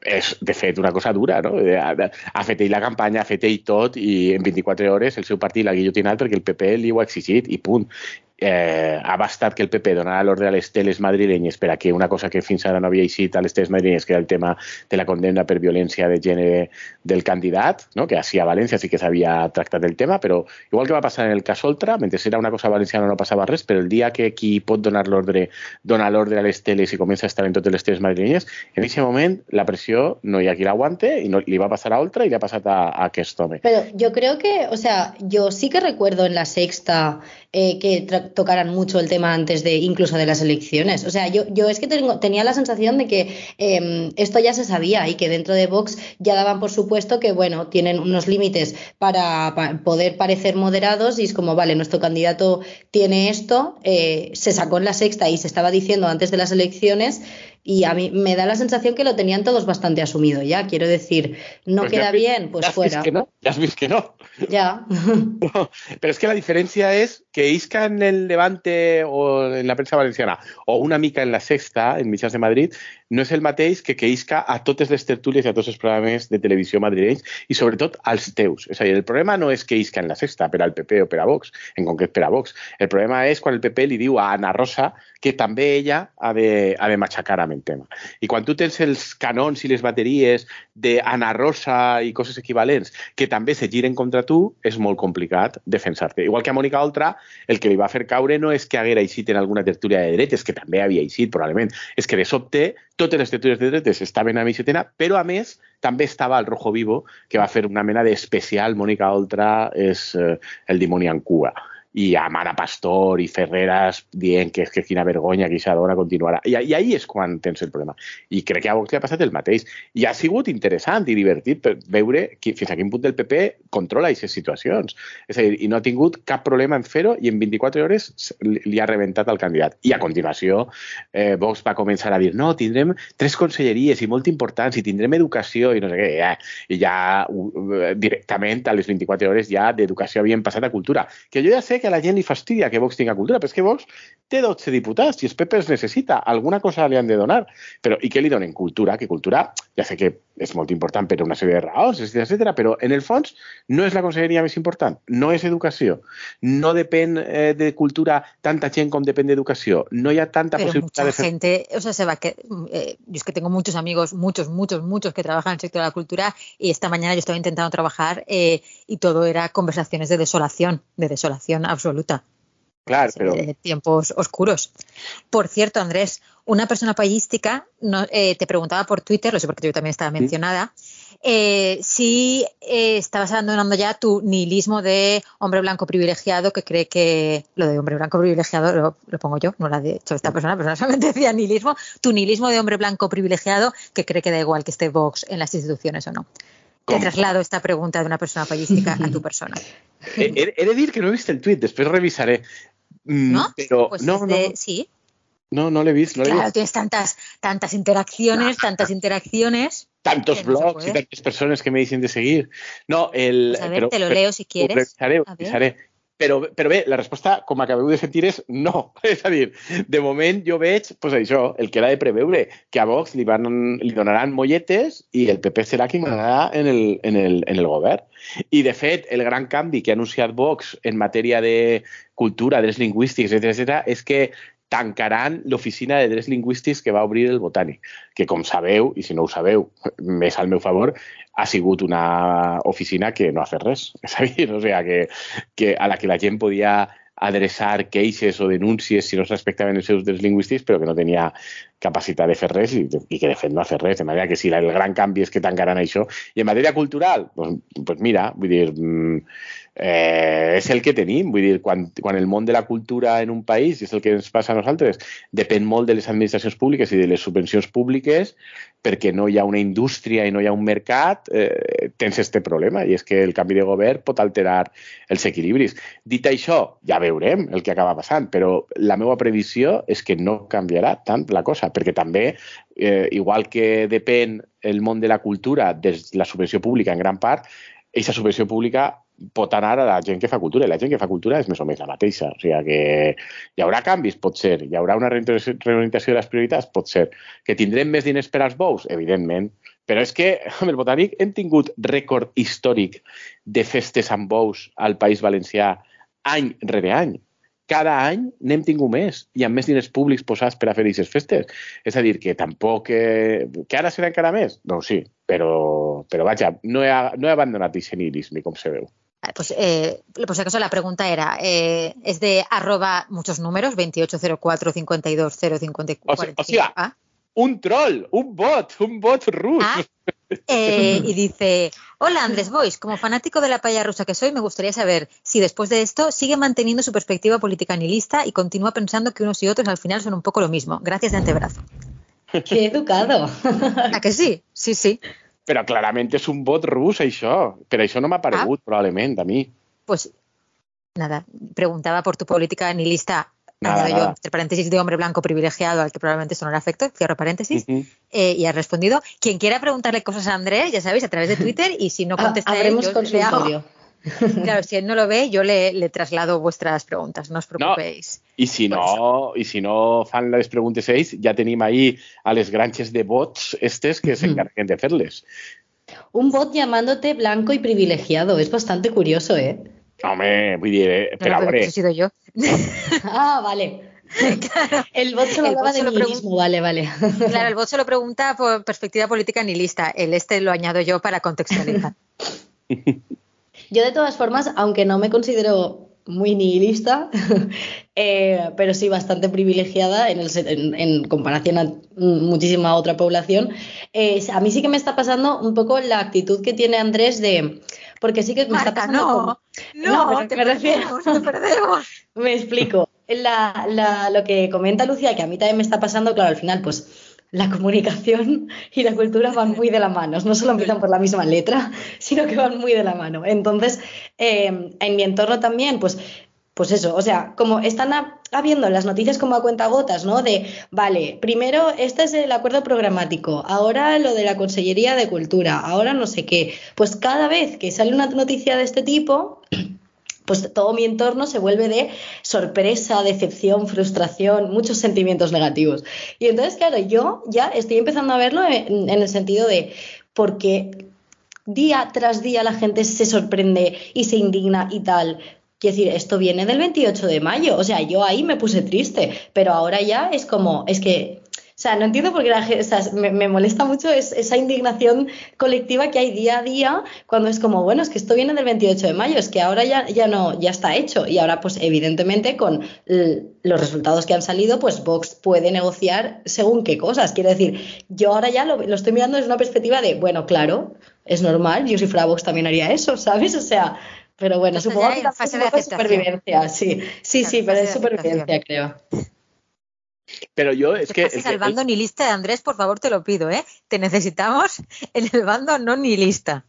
és, de fet, una cosa dura, no? Ha fet ell la campanya, ha fet ell tot i en 24 hores el seu partit l'ha guillotinat perquè el PP li ho ha exigit i punt eh, ha bastat que el PP donara l'ordre a les teles madrilenyes per a que una cosa que fins ara no havia eixit a les teles madrilenyes, que era el tema de la condemna per violència de gènere del candidat, no? que així a València sí que s'havia tractat el tema, però igual que va passar en el cas Oltra, mentre era una cosa valenciana no passava res, però el dia que qui pot donar l'ordre dona l'ordre a les teles i comença a estar en totes les teles madrilenyes, en aquest moment la pressió no hi ha qui l'aguante i no, li va passar a Oltra i li ha passat a, a aquest home. Pero yo creo que, o sea, yo sí que recuerdo en la sexta eh, que tocaran mucho el tema antes de incluso de las elecciones. O sea, yo, yo es que tengo, tenía la sensación de que eh, esto ya se sabía y que dentro de Vox ya daban por supuesto que, bueno, tienen unos límites para, para poder parecer moderados y es como, vale, nuestro candidato tiene esto, eh, se sacó en la sexta y se estaba diciendo antes de las elecciones y a mí me da la sensación que lo tenían todos bastante asumido ya. Quiero decir, no pues queda bien, pues ya fuera. Que no, ya has visto que no. Ya. Pero es que la diferencia es que Isca en el Levante o en la prensa valenciana o una mica en la Sexta, en Mitjans de Madrid, no és el mateix que que isca a totes les tertúlies i a tots els programes de televisió madrilenys i sobretot als teus. És a dir, el problema no és que isca en la Sexta per al PP o per a Vox, en concret per a Vox. El problema és quan el PP li diu a Ana Rosa que també ella ha de, ha de matxacar amb el tema. I quan tu tens els canons i les bateries d'Anna Rosa i coses equivalents que també se giren contra tu, és molt complicat defensar-te. Igual que a Mònica Oltra, el que li va fer caure no és que haguera eixit en alguna tertúlia de dretes, que també havia eixit probablement, és que de sobte totes les tertúlies de dretes estaven a mitjatena, però a més també estava el Rojo Vivo, que va fer una mena d'especial Mònica Oltra és eh, el dimoni en cua i a Mara Pastor i Ferreras dient que és que quina vergonya que dona continuarà. I, I ahí és quan tens el problema. I crec que a Vox li ha passat el mateix. I ha sigut interessant i divertit per veure qui, fins a quin punt el PP controla aquestes situacions. És a dir, i no ha tingut cap problema en fer-ho i en 24 hores li, li ha rebentat el candidat. I a continuació eh, Vox va començar a dir no, tindrem tres conselleries i molt importants i tindrem educació i no sé què. Ja, I ja directament a les 24 hores ja d'educació havien passat a cultura. Que jo ja sé que a la gent li fastidia que Vox tinga cultura, però és que Vox té 12 diputats i el PP necessita. Alguna cosa li han de donar. Però, I què li donen? Cultura, que cultura ja sé que és molt important per una sèrie de raons, etc. però en el fons no és la conselleria més important, no és educació, no depèn eh, de cultura tanta gent com depèn d'educació, no hi ha tanta pero possibilitat mucha de gente, o sea, se va que eh, yo es que tengo muchos amigos, muchos, muchos, muchos que trabajan en el sector de la cultura y esta mañana yo estaba intentando trabajar eh, y todo era conversaciones de desolación, de desolación absoluta. Clar, però... Eh, tiempos oscuros. Por cierto, Andrés, una persona payística no, eh, te preguntaba por Twitter, lo sé porque yo también estaba mencionada, eh, si eh, estabas abandonando ya tu nihilismo de hombre blanco privilegiado, que cree que lo de hombre blanco privilegiado lo, lo pongo yo, no lo ha dicho esta persona, pero solamente decía nihilismo, tu nihilismo de hombre blanco privilegiado que cree que da igual que esté Vox en las instituciones o no. Te Com? traslado esta pregunta de una persona payística a tu persona. He, he, he de dir que no he vist el tuit, després revisaré. Mm, ¿No? Però Pues no, no, sí, no, no l'he vist, no l'he claro, tienes tantas, tantas interacciones, tantas interacciones. Tantos no blogs y tantas personas que me dicen de seguir. No, el... Pues a ver, te lo leo si quieres. revisaré, revisaré. Però, però bé, la resposta, com acabeu de sentir, és no. És a dir, de moment jo veig, pues això, el que era de preveure, que a Vox li, van, li donaran molletes i el PP serà qui manarà en el, en, el, en el govern. I, de fet, el gran canvi que ha anunciat Vox en matèria de cultura, drets lingüístics, etc etc, és que tancaran l'oficina de drets lingüístics que va obrir el Botànic, que com sabeu, i si no ho sabeu, més al meu favor, ha sigut una oficina que no ha fet res. És a dir, o sigui, que, que a la que la gent podia adreçar queixes o denúncies si no es respectaven els seus drets lingüístics, però que no tenia capacitat de fer res i, i que de fet no ha fet res. De manera que si el gran canvi és que tancaran això. I en matèria cultural, doncs, pues mira, vull dir, mm, eh, és el que tenim. Vull dir, quan, quan el món de la cultura en un país, és el que ens passa a nosaltres, depèn molt de les administracions públiques i de les subvencions públiques, perquè no hi ha una indústria i no hi ha un mercat, eh, tens este problema, i és que el canvi de govern pot alterar els equilibris. Dit això, ja veurem el que acaba passant, però la meva previsió és que no canviarà tant la cosa, perquè també, eh, igual que depèn el món de la cultura de la subvenció pública en gran part, aquesta subvenció pública pot anar a la gent que fa cultura, i la gent que fa cultura és més o menys la mateixa. O sigui que hi haurà canvis? Pot ser. Hi haurà una reorientació de les prioritats? Pot ser. Que tindrem més diners per als bous? Evidentment. Però és que amb el Botànic hem tingut rècord històric de festes amb bous al País Valencià any rere any. Cada any n'hem tingut més i amb més diners públics posats per a fer aquestes festes. És a dir, que tampoc... Eh, que ara serà encara més? Doncs sí, però, però vaja, no he, no he abandonat aquest nihilisme, com se veu. Vale, Pues, eh, por si acaso la pregunta era, eh, es de arroba muchos números, 2804 52 054. O sea- o sea, Ah, Un troll, un bot, un bot rus. Ah, eh, y dice, hola Andrés Boys, como fanático de la paya rusa que soy, me gustaría saber si después de esto sigue manteniendo su perspectiva política nihilista y continúa pensando que unos y otros al final son un poco lo mismo. Gracias de antebrazo. Qué educado. ¿A que sí? Sí, sí. Però clarament és un bot rus, això. Per això no m'ha aparegut, probablement, a mi. Pues nada, preguntaba por tu política nihilista, Nada, añado yo, nada. entre paréntesis, de hombre blanco privilegiado, al que probablemente esto no le afecte, cierro paréntesis, Ujú. eh, y has respondido. Quien quiera preguntarle cosas a Andrés, ya sabéis, a través de Twitter, y si no Ah, contesta él, Habremos yo le hago-. Claro, si él no lo ve, yo le, le traslado vuestras preguntas, no os preocupéis. I si, no, I si no fan les preguntes ells, ja tenim ahí a les granges de bots estes que s'encarreguen de fer-les. Un bot llamándote blanco y privilegiado. Es bastante curioso, ¿eh? Home, vull dir, eh, No, per no, a pero eso he sido yo. Ah, vale. claro, El bot solo El hablaba bot de solo nihilismo, vale, vale. claro, el bot se lo pregunta por perspectiva política nihilista. El este lo añado yo para contextualizar. Yo de todas formas, aunque no me considero muy nihilista, eh, pero sí bastante privilegiada en, el, se- en- en comparación a muchísima otra población, eh, a mí sí que me está pasando un poco la actitud que tiene Andrés de... Porque sí que me está Marta, pasando no. como- No, me, refiero. perdemos. me explico. lo que comenta Lucía, que a mí también me está pasando, claro, al final, pues la comunicación y la cultura van muy de la mano. No solo empiezan por la misma letra, sino que van muy de la mano. Entonces, eh, en mi entorno también, pues pues eso, o sea, como están habiendo las noticias como a cuenta gotas, ¿no? De, vale, primero este es el acuerdo programático, ahora lo de la Consellería de Cultura, ahora no sé qué. Pues cada vez que sale una noticia de este tipo, pues todo mi entorno se vuelve de sorpresa, decepción, frustración, muchos sentimientos negativos. Y entonces, claro, yo ya estoy empezando a verlo en, el sentido de, porque día tras día la gente se sorprende y se indigna y tal Quiero decir, esto viene del 28 de mayo, o sea, yo ahí me puse triste, pero ahora ya es como, es que, sea, no entiendo por qué la gente, o sea, me, molesta mucho esa indignación colectiva que hay día a día cuando es como, bueno, es que esto viene del 28 de mayo, es que ahora ya, ya no, ya está hecho y ahora pues evidentemente con los resultados que han salido, pues Vox puede negociar según qué cosas. Quiero decir, yo ahora ya lo, lo estoy mirando desde una perspectiva de, bueno, claro, es normal, yo si fuera Vox también haría eso, ¿sabes? O sea, pero bueno, supongo que es fase de supervivencia, sí, sí, sí, pero es supervivencia, creo. Pero yo es que. al bando ni lista de Andrés, por favor, te lo pido, ¿eh? Te necesitamos en el bando no ni lista.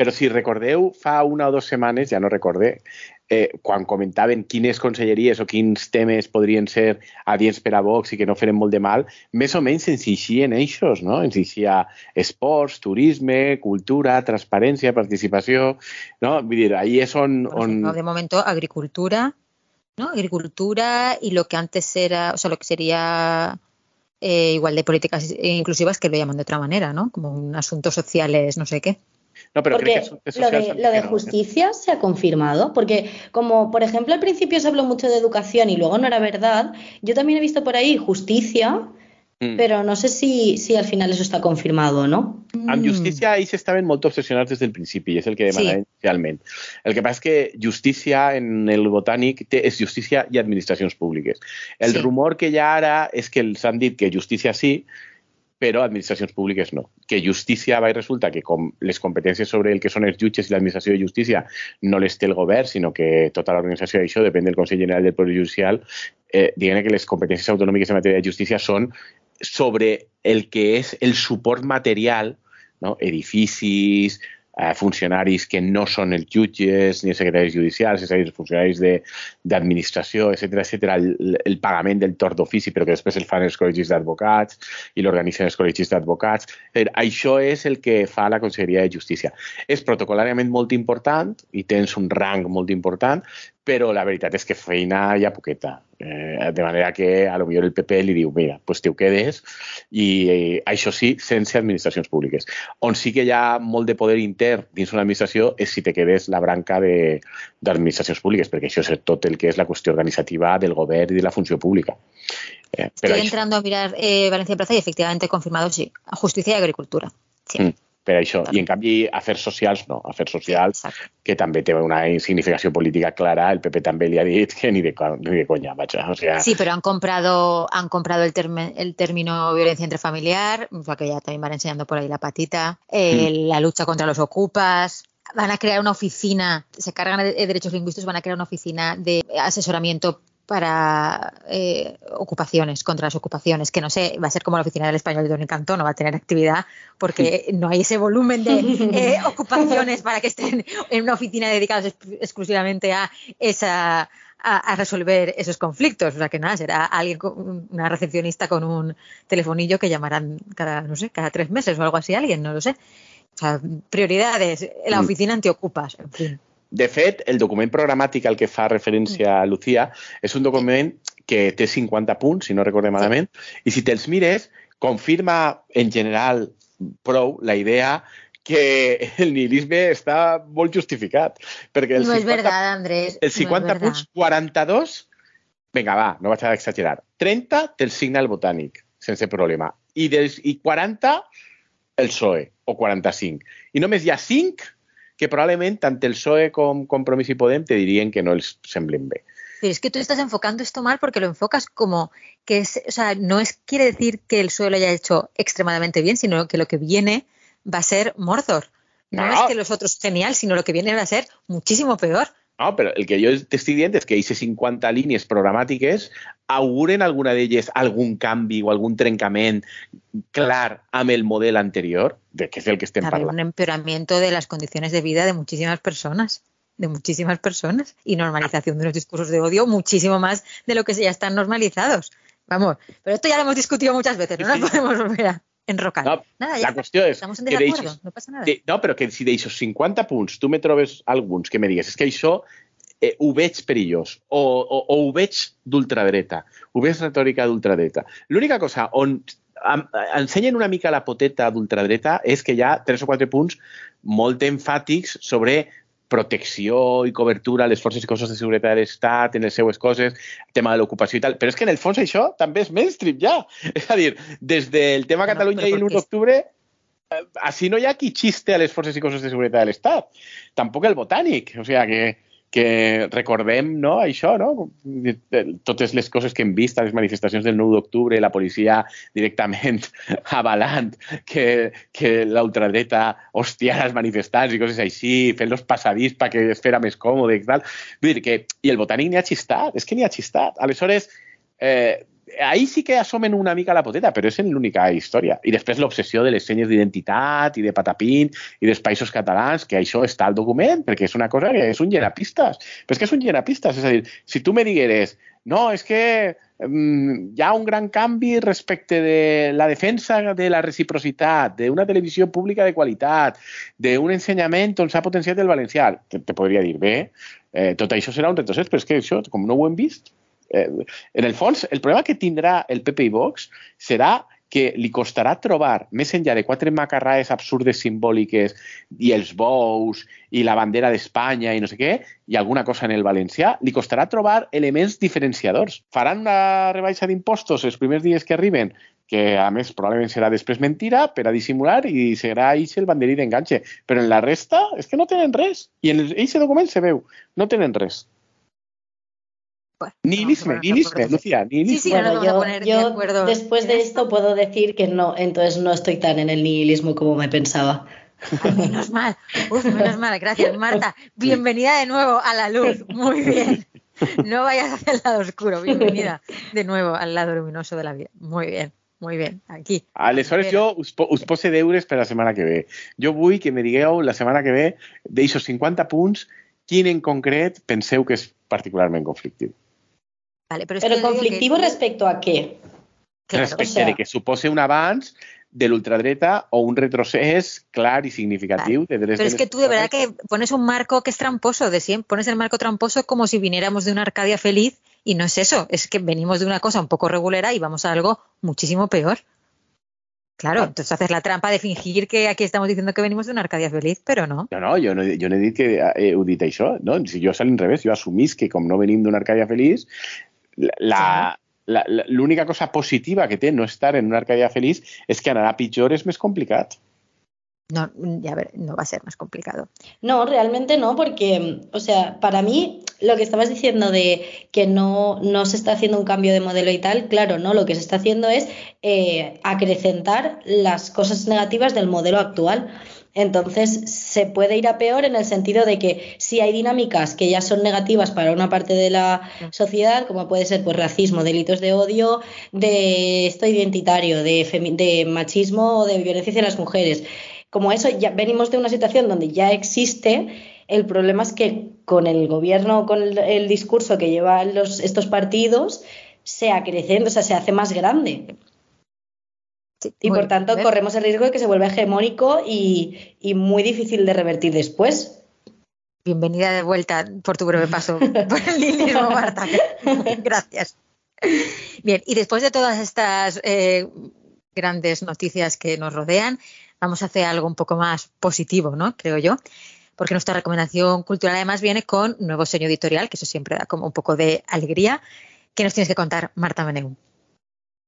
Pero si recordeu fa una o dos semanas, ya no recordé, eh, quan comentaven quines conselleries o quins temes podrien ser adients per a Vox i que no feren molt de mal, més o menys ens eixien eixos, no? Ens eixia esports, turisme, cultura, transparència, participació, no? Vull dir, ahí és on... on... De momento, agricultura, ¿no? Agricultura y lo que antes era, o sea, lo que sería eh, igual de políticas inclusivas que lo llaman de otra manera, ¿no? Como un asuntos sociales, no sé qué. No, pero porque lo de, lo de justicia se ha confirmado, porque como por ejemplo al principio se habló mucho de educación y luego no era verdad, yo también he visto por ahí justicia, mm. pero no sé si, si al final eso está confirmado o no. Amb justícia ells estaven molt obsessionats des del principi és el que demanaven sí. inicialment. El que passa és que justícia en el botànic té, és justícia i administracions públiques. El sí. rumor que hi ha ara és que els han dit que justícia sí, però administracions públiques no. Que justícia va i resulta que com les competències sobre el que són els jutges i l'administració de justícia no les té el govern, sinó que tota l'organització d'això depèn del Consell General del Poder Judicial, eh, diguem que les competències autonòmiques en matèria de justícia són sobre el que és el suport material, no? edificis, eh, funcionaris que no són els jutges ni els secretaris judicials, és a dir, els funcionaris d'administració, etc etc, el, el pagament del tort d'ofici, però que després el fan els col·legis d'advocats i l'organitzen els col·legis d'advocats. Això és el que fa la Conselleria de Justícia. És protocolàriament molt important i tens un rang molt important, però la veritat és que feina hi ha poqueta. Eh, de manera que a lo millor el PP li diu, mira, pues te ho quedes i eh, això sí, sense administracions públiques. On sí que hi ha molt de poder intern dins una administració és si te quedes la branca d'administracions públiques, perquè això és tot el que és la qüestió organitzativa del govern i de la funció pública. Eh, Estoy entrando a mirar eh, Valencia Plaza y efectivamente confirmado, sí, justicia y agricultura. Sí. Mm per això. I en canvi, afers socials no. Afers socials, Exacte. que també té una insignificació política clara, el PP també li ha dit que ni de, ni de. O sea... Sí, pero han comprado, han comprado el, término violencia intrafamiliar, que ya también van enseñando por ahí la patita, eh, mm. la lucha contra los ocupas, van a crear una oficina, se cargan de derechos lingüísticos, van a crear una oficina de asesoramiento para eh, ocupaciones, contra las ocupaciones, que no sé, va a ser como la oficina del español de Don Cantón, no va a tener actividad porque no hay ese volumen de eh, ocupaciones para que estén en una oficina dedicada exclusivamente a esa a, resolver esos conflictos. O sea que nada, será alguien, una recepcionista con un telefonillo que llamarán cada, no sé, cada tres meses o algo así, alguien, no lo sé. O sea, prioridades, la mm. oficina antiocupas, en fin. De fet, el document programàtic al que fa referència a Lucía és un document que té 50 punts, si no recordem malament, i si te'ls mires, confirma en general prou la idea que el nihilisme està molt justificat. Perquè el no 50, és verdad, Andrés. El 50 no punts, 42, vinga, va, no vaig a exagerar. 30 te'l signa el botànic, sense problema. I, dels, I 40 el PSOE, o 45. I només hi ha 5 que probablemente tanto el PSOE como Compromís y Podem te dirían que no les semblen bé. Pero es que tú estás enfocando esto mal porque lo enfocas como que es, o sea, no es quiere decir que el PSOE lo haya hecho extremadamente bien, sino que lo que viene va a ser Mordor. No, es que los otros genial, sino lo que viene va a ser muchísimo peor. No, però el que jo t'estic dient és que aquestes 50 línies programàtiques auguren alguna d'elles algun canvi o algun trencament clar amb el model anterior, de que és el que estem parlant. un empeoramiento de las condiciones de vida de muchísimas personas, de muchísimas personas, y normalización de los discursos de odio muchísimo más de lo que ya están normalizados. Vamos, pero esto ya lo hemos discutido muchas veces, no nos podemos volver a enrocar. No, Nada, la ya qüestió és estamos en que desacuerdo, d'eixos- no pasa nada. de, no, però que si d'aixos 50 punts tu me trobes alguns que me digues és que això eh, ho veig perillós o, o, o ho veig d'ultradreta, ho veig retòrica d'ultradreta. L'única cosa on ensenyen una mica la poteta d'ultradreta és que hi ha tres o quatre punts molt enfàtics sobre protecció i cobertura a les forces i cossos de seguretat de l'Estat, en les seues coses, tema de l'ocupació i tal. Però és que en el fons això també és mainstream ja. És a dir, des del tema Bueno, Catalunya però i l'1 perquè és- d'octubre eh, así no hi ha qui xiste a les forces i cossos de seguretat de l'Estat. Tampoc el botànic. O sigui que, que recordem no, això, no? totes les coses que hem vist a les manifestacions del 9 d'octubre, la policia directament avalant que, que la ultradreta hostiara els manifestants i coses així, fent-los passadís perquè es fera més còmode i tal. Vull dir que, i el botànic n'hi ha xistat, és que n'hi ha xistat. Aleshores, eh, ahí sí que assomen una mica la poteta, però és en l'única història. I després l'obsessió de les senyes d'identitat i de patapín i dels països catalans, que això està al document, perquè és una cosa que és un llenapistes. Però és que és un llenapistes, és a dir, si tu me digueres no, és que mm, hi ha un gran canvi respecte de la defensa de la reciprocitat, d'una televisió pública de qualitat, d'un ensenyament on s'ha potenciat el valencià, te, te podria dir, bé, eh, tot un retrocés, però és que això, com no ho hem vist, en el fons, el problema que tindrà el PP i Vox serà que li costarà trobar, més enllà de quatre macarraes absurdes simbòliques i els bous i la bandera d'Espanya i no sé què, i alguna cosa en el valencià, li costarà trobar elements diferenciadors. Faran una rebaixa d'impostos els primers dies que arriben, que a més probablement serà després mentira, per a dissimular i serà eix el banderí d'enganxe. Però en la resta és que no tenen res. I en aquest document se veu, no tenen res. Bueno, Nihilisme, a nihilisme, Lucía, nihilisme. Sí, sí, no Bueno, a yo, poner de yo acuerdo después de esto. puedo decir que no, entonces no estoy tan en el nihilismo como me pensaba. Ay, menos mal, Uf, menos mal, gracias Marta. Bienvenida de nuevo a la luz, muy bien. No vayas hacia el lado oscuro, bienvenida de nuevo al lado luminoso de la vida. Muy bien, muy bien, aquí. Aleshores Espera. jo us, us pose deures per la setmana que ve. Jo vull que me digueu la setmana que ve d'eixos 50 punts quin en concret penseu que és particularment conflictiu. Vale, pero es Pero que yo digo conflictivo que- respecto a qué? Claro, Respecte o sea- de que supose un avanç de l'ultradreta o un retrocés clar i significatiu de drets Pero es de que tú de verdad que pones un marco que es tramposo, de siempre, pones el marco tramposo como si viniéramos de una Arcadia feliz y no es eso, es que venimos de una cosa un poco regulera y vamos a algo muchísimo peor. Claro, entonces haces la trampa de fingir que aquí estamos diciendo que venimos de una Arcadia feliz, pero no. No, no, jo no, jo no he dit que eh, dit això. No? Si jo és a l'inrevés, jo assumís que com no venim d'una Arcàdia feliç, la, la, la, la- l'única cosa positiva que té no estar en una Arcàdia feliç és que anarà pitjor, és més complicat. No, ya ver, no va a ser más complicado. No, realmente no, porque, o sea, para mí lo que estabas diciendo de que no, no se está haciendo un cambio de modelo y tal, claro, no, lo que se está haciendo es eh, acrecentar las cosas negativas del modelo actual. Entonces, se puede ir a peor en el sentido de que si hay dinámicas que ya son negativas para una parte de la sociedad, como puede ser pues racismo, delitos de odio, de esto identitario, de, machismo o de violencia hacia las mujeres, como eso ya venimos de una situación donde ya existe, el problema es que con el gobierno, con el, el discurso que llevan los, estos partidos, se acrecenta, o sea, se hace más grande. Sí, Y muy por tanto corremos el riesgo de que se vuelva hegemónico y, y muy difícil de revertir después. Bienvenida de vuelta por tu breve paso por el nihilismo, Marta. Gracias. Bien, y después de todas estas eh, grandes noticias que nos rodean, vamos a hacer algo un poco más positivo, ¿no? Creo yo. Porque nuestra recomendación cultural además viene con nuevo sello editorial, que eso siempre da como un poco de alegría. ¿Qué nos tienes que contar, Marta Meneu?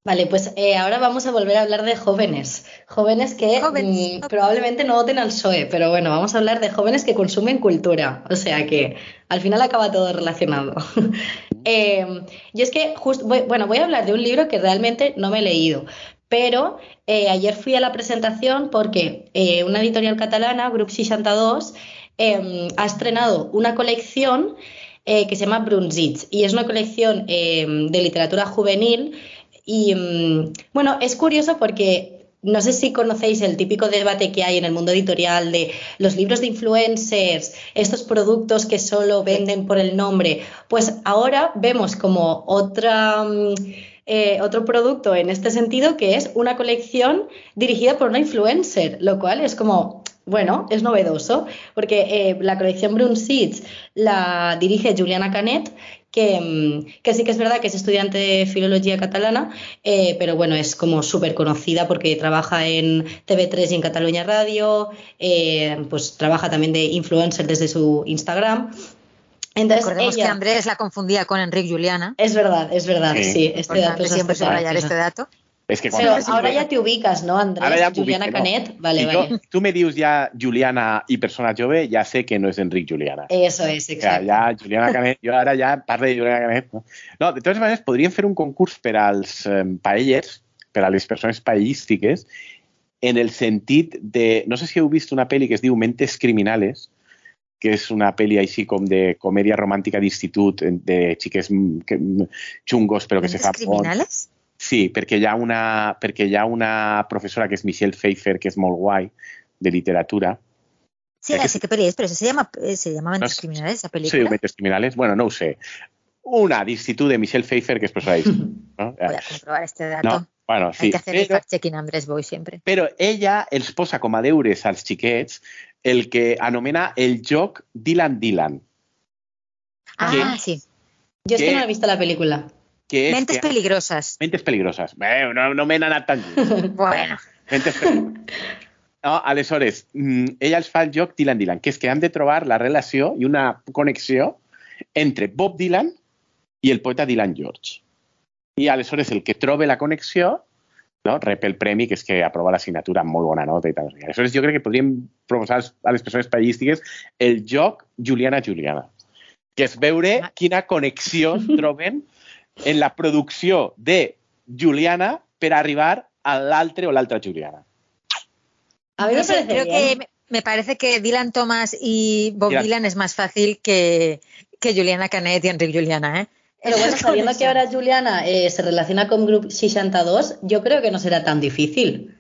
Vale, pues eh, ahora vamos a volver a hablar de jóvenes. Jóvenes que Jóvenes, mm, probablemente no voten al PSOE, pero bueno, vamos a hablar de jóvenes que consumen cultura. O sea que al final acaba todo relacionado. Eh, y es que, just- voy- bueno, voy a hablar de un libro que realmente no me he leído, pero eh, ayer fui a la presentación porque eh, una editorial catalana, Grup 62, em, ha estrenado una colección que se llama Brunsitz y es una colección em, de literatura juvenil y mm, bueno, es curioso porque no sé si conocéis el típico debate que hay en el mundo editorial de los libros de influencers, estos productos que solo venden por el nombre. Pues ahora vemos como otra, mm, eh, otro producto en este sentido que es una colección dirigida por una influencer, lo cual es como, bueno, es novedoso, porque eh, la colección Brun Seeds la dirige Juliana Canet Mm, que, sí que es verdad que es estudiante de filología catalana, eh, pero bueno, es como súper conocida porque trabaja en TV3 y en Cataluña Radio, eh, pues trabaja también de influencer desde su Instagram. Entonces, Recordemos que Andrés la confundía con Enrique Juliana. Es verdad, es verdad, sí. este dato siempre subrayar este dato. Pero ahora ya te ubicas, ¿no, Andrés? Juliana Canet, vale, vale. tú me dius ya Juliana y persona jove, ya sé que no es Enrique Juliana. Eso es, exacto. ya Juliana Canet, yo ahora ya parlo de Juliana Canet. No? no, de totes maneres, podríem fer un concurs per als um, paellers, per a les persones paellístiques, en el sentit de... No sé si heu vist una pel·li que es diu Mentes Criminales, que és una pel·li així com de comèdia romàntica d'institut, de xiques xungos, però que se fa... Mentes criminales? Sí, perquè hi ha una, perquè hi ha una professora que és Michelle Pfeiffer, que és molt guai, de literatura. Sí, sí que peli es, pero se llama, eh, se llama Mentes no, Criminales, esa película. Sí, Mentes Criminales, bueno, no ho sé. Una d'institut de Michelle Pfeiffer, que és professora ¿no? Voy a comprobar este dato. No, bueno, sí. Hay que hacer pero, el fact-checking Andrés Boy siempre. Però ella els posa com a deures als xiquets el que anomena el joc Dylan Dylan. Ah, que, sí. Yo es que no he visto la película. Que és Mentes que... peligroses. Mentes peligroses. Bé, no, no m'he anat tan bueno. Mentes peligroses. No, aleshores, mm, ella els fa el joc Dylan Dylan, que és que han de trobar la relació i una connexió entre Bob Dylan i el poeta Dylan George. I aleshores el que trobe la connexió no? rep el premi, que és que aprova l'assignatura amb molt bona nota i tal. Aleshores jo crec que podríem proposar a les persones periodístiques el joc Juliana-Juliana, que és veure ah. quina connexió troben en la producció de Juliana per arribar a l'altre o l'altra Juliana. A mí me parece creo bien. que me parece que Dylan Thomas y Bob Dylan, Dylan es más fácil que, que Juliana Canet y Enrique Juliana, ¿eh? Pero bueno, sabiendo que ahora Juliana eh, se relaciona con Group 62, yo creo que no será tan difícil.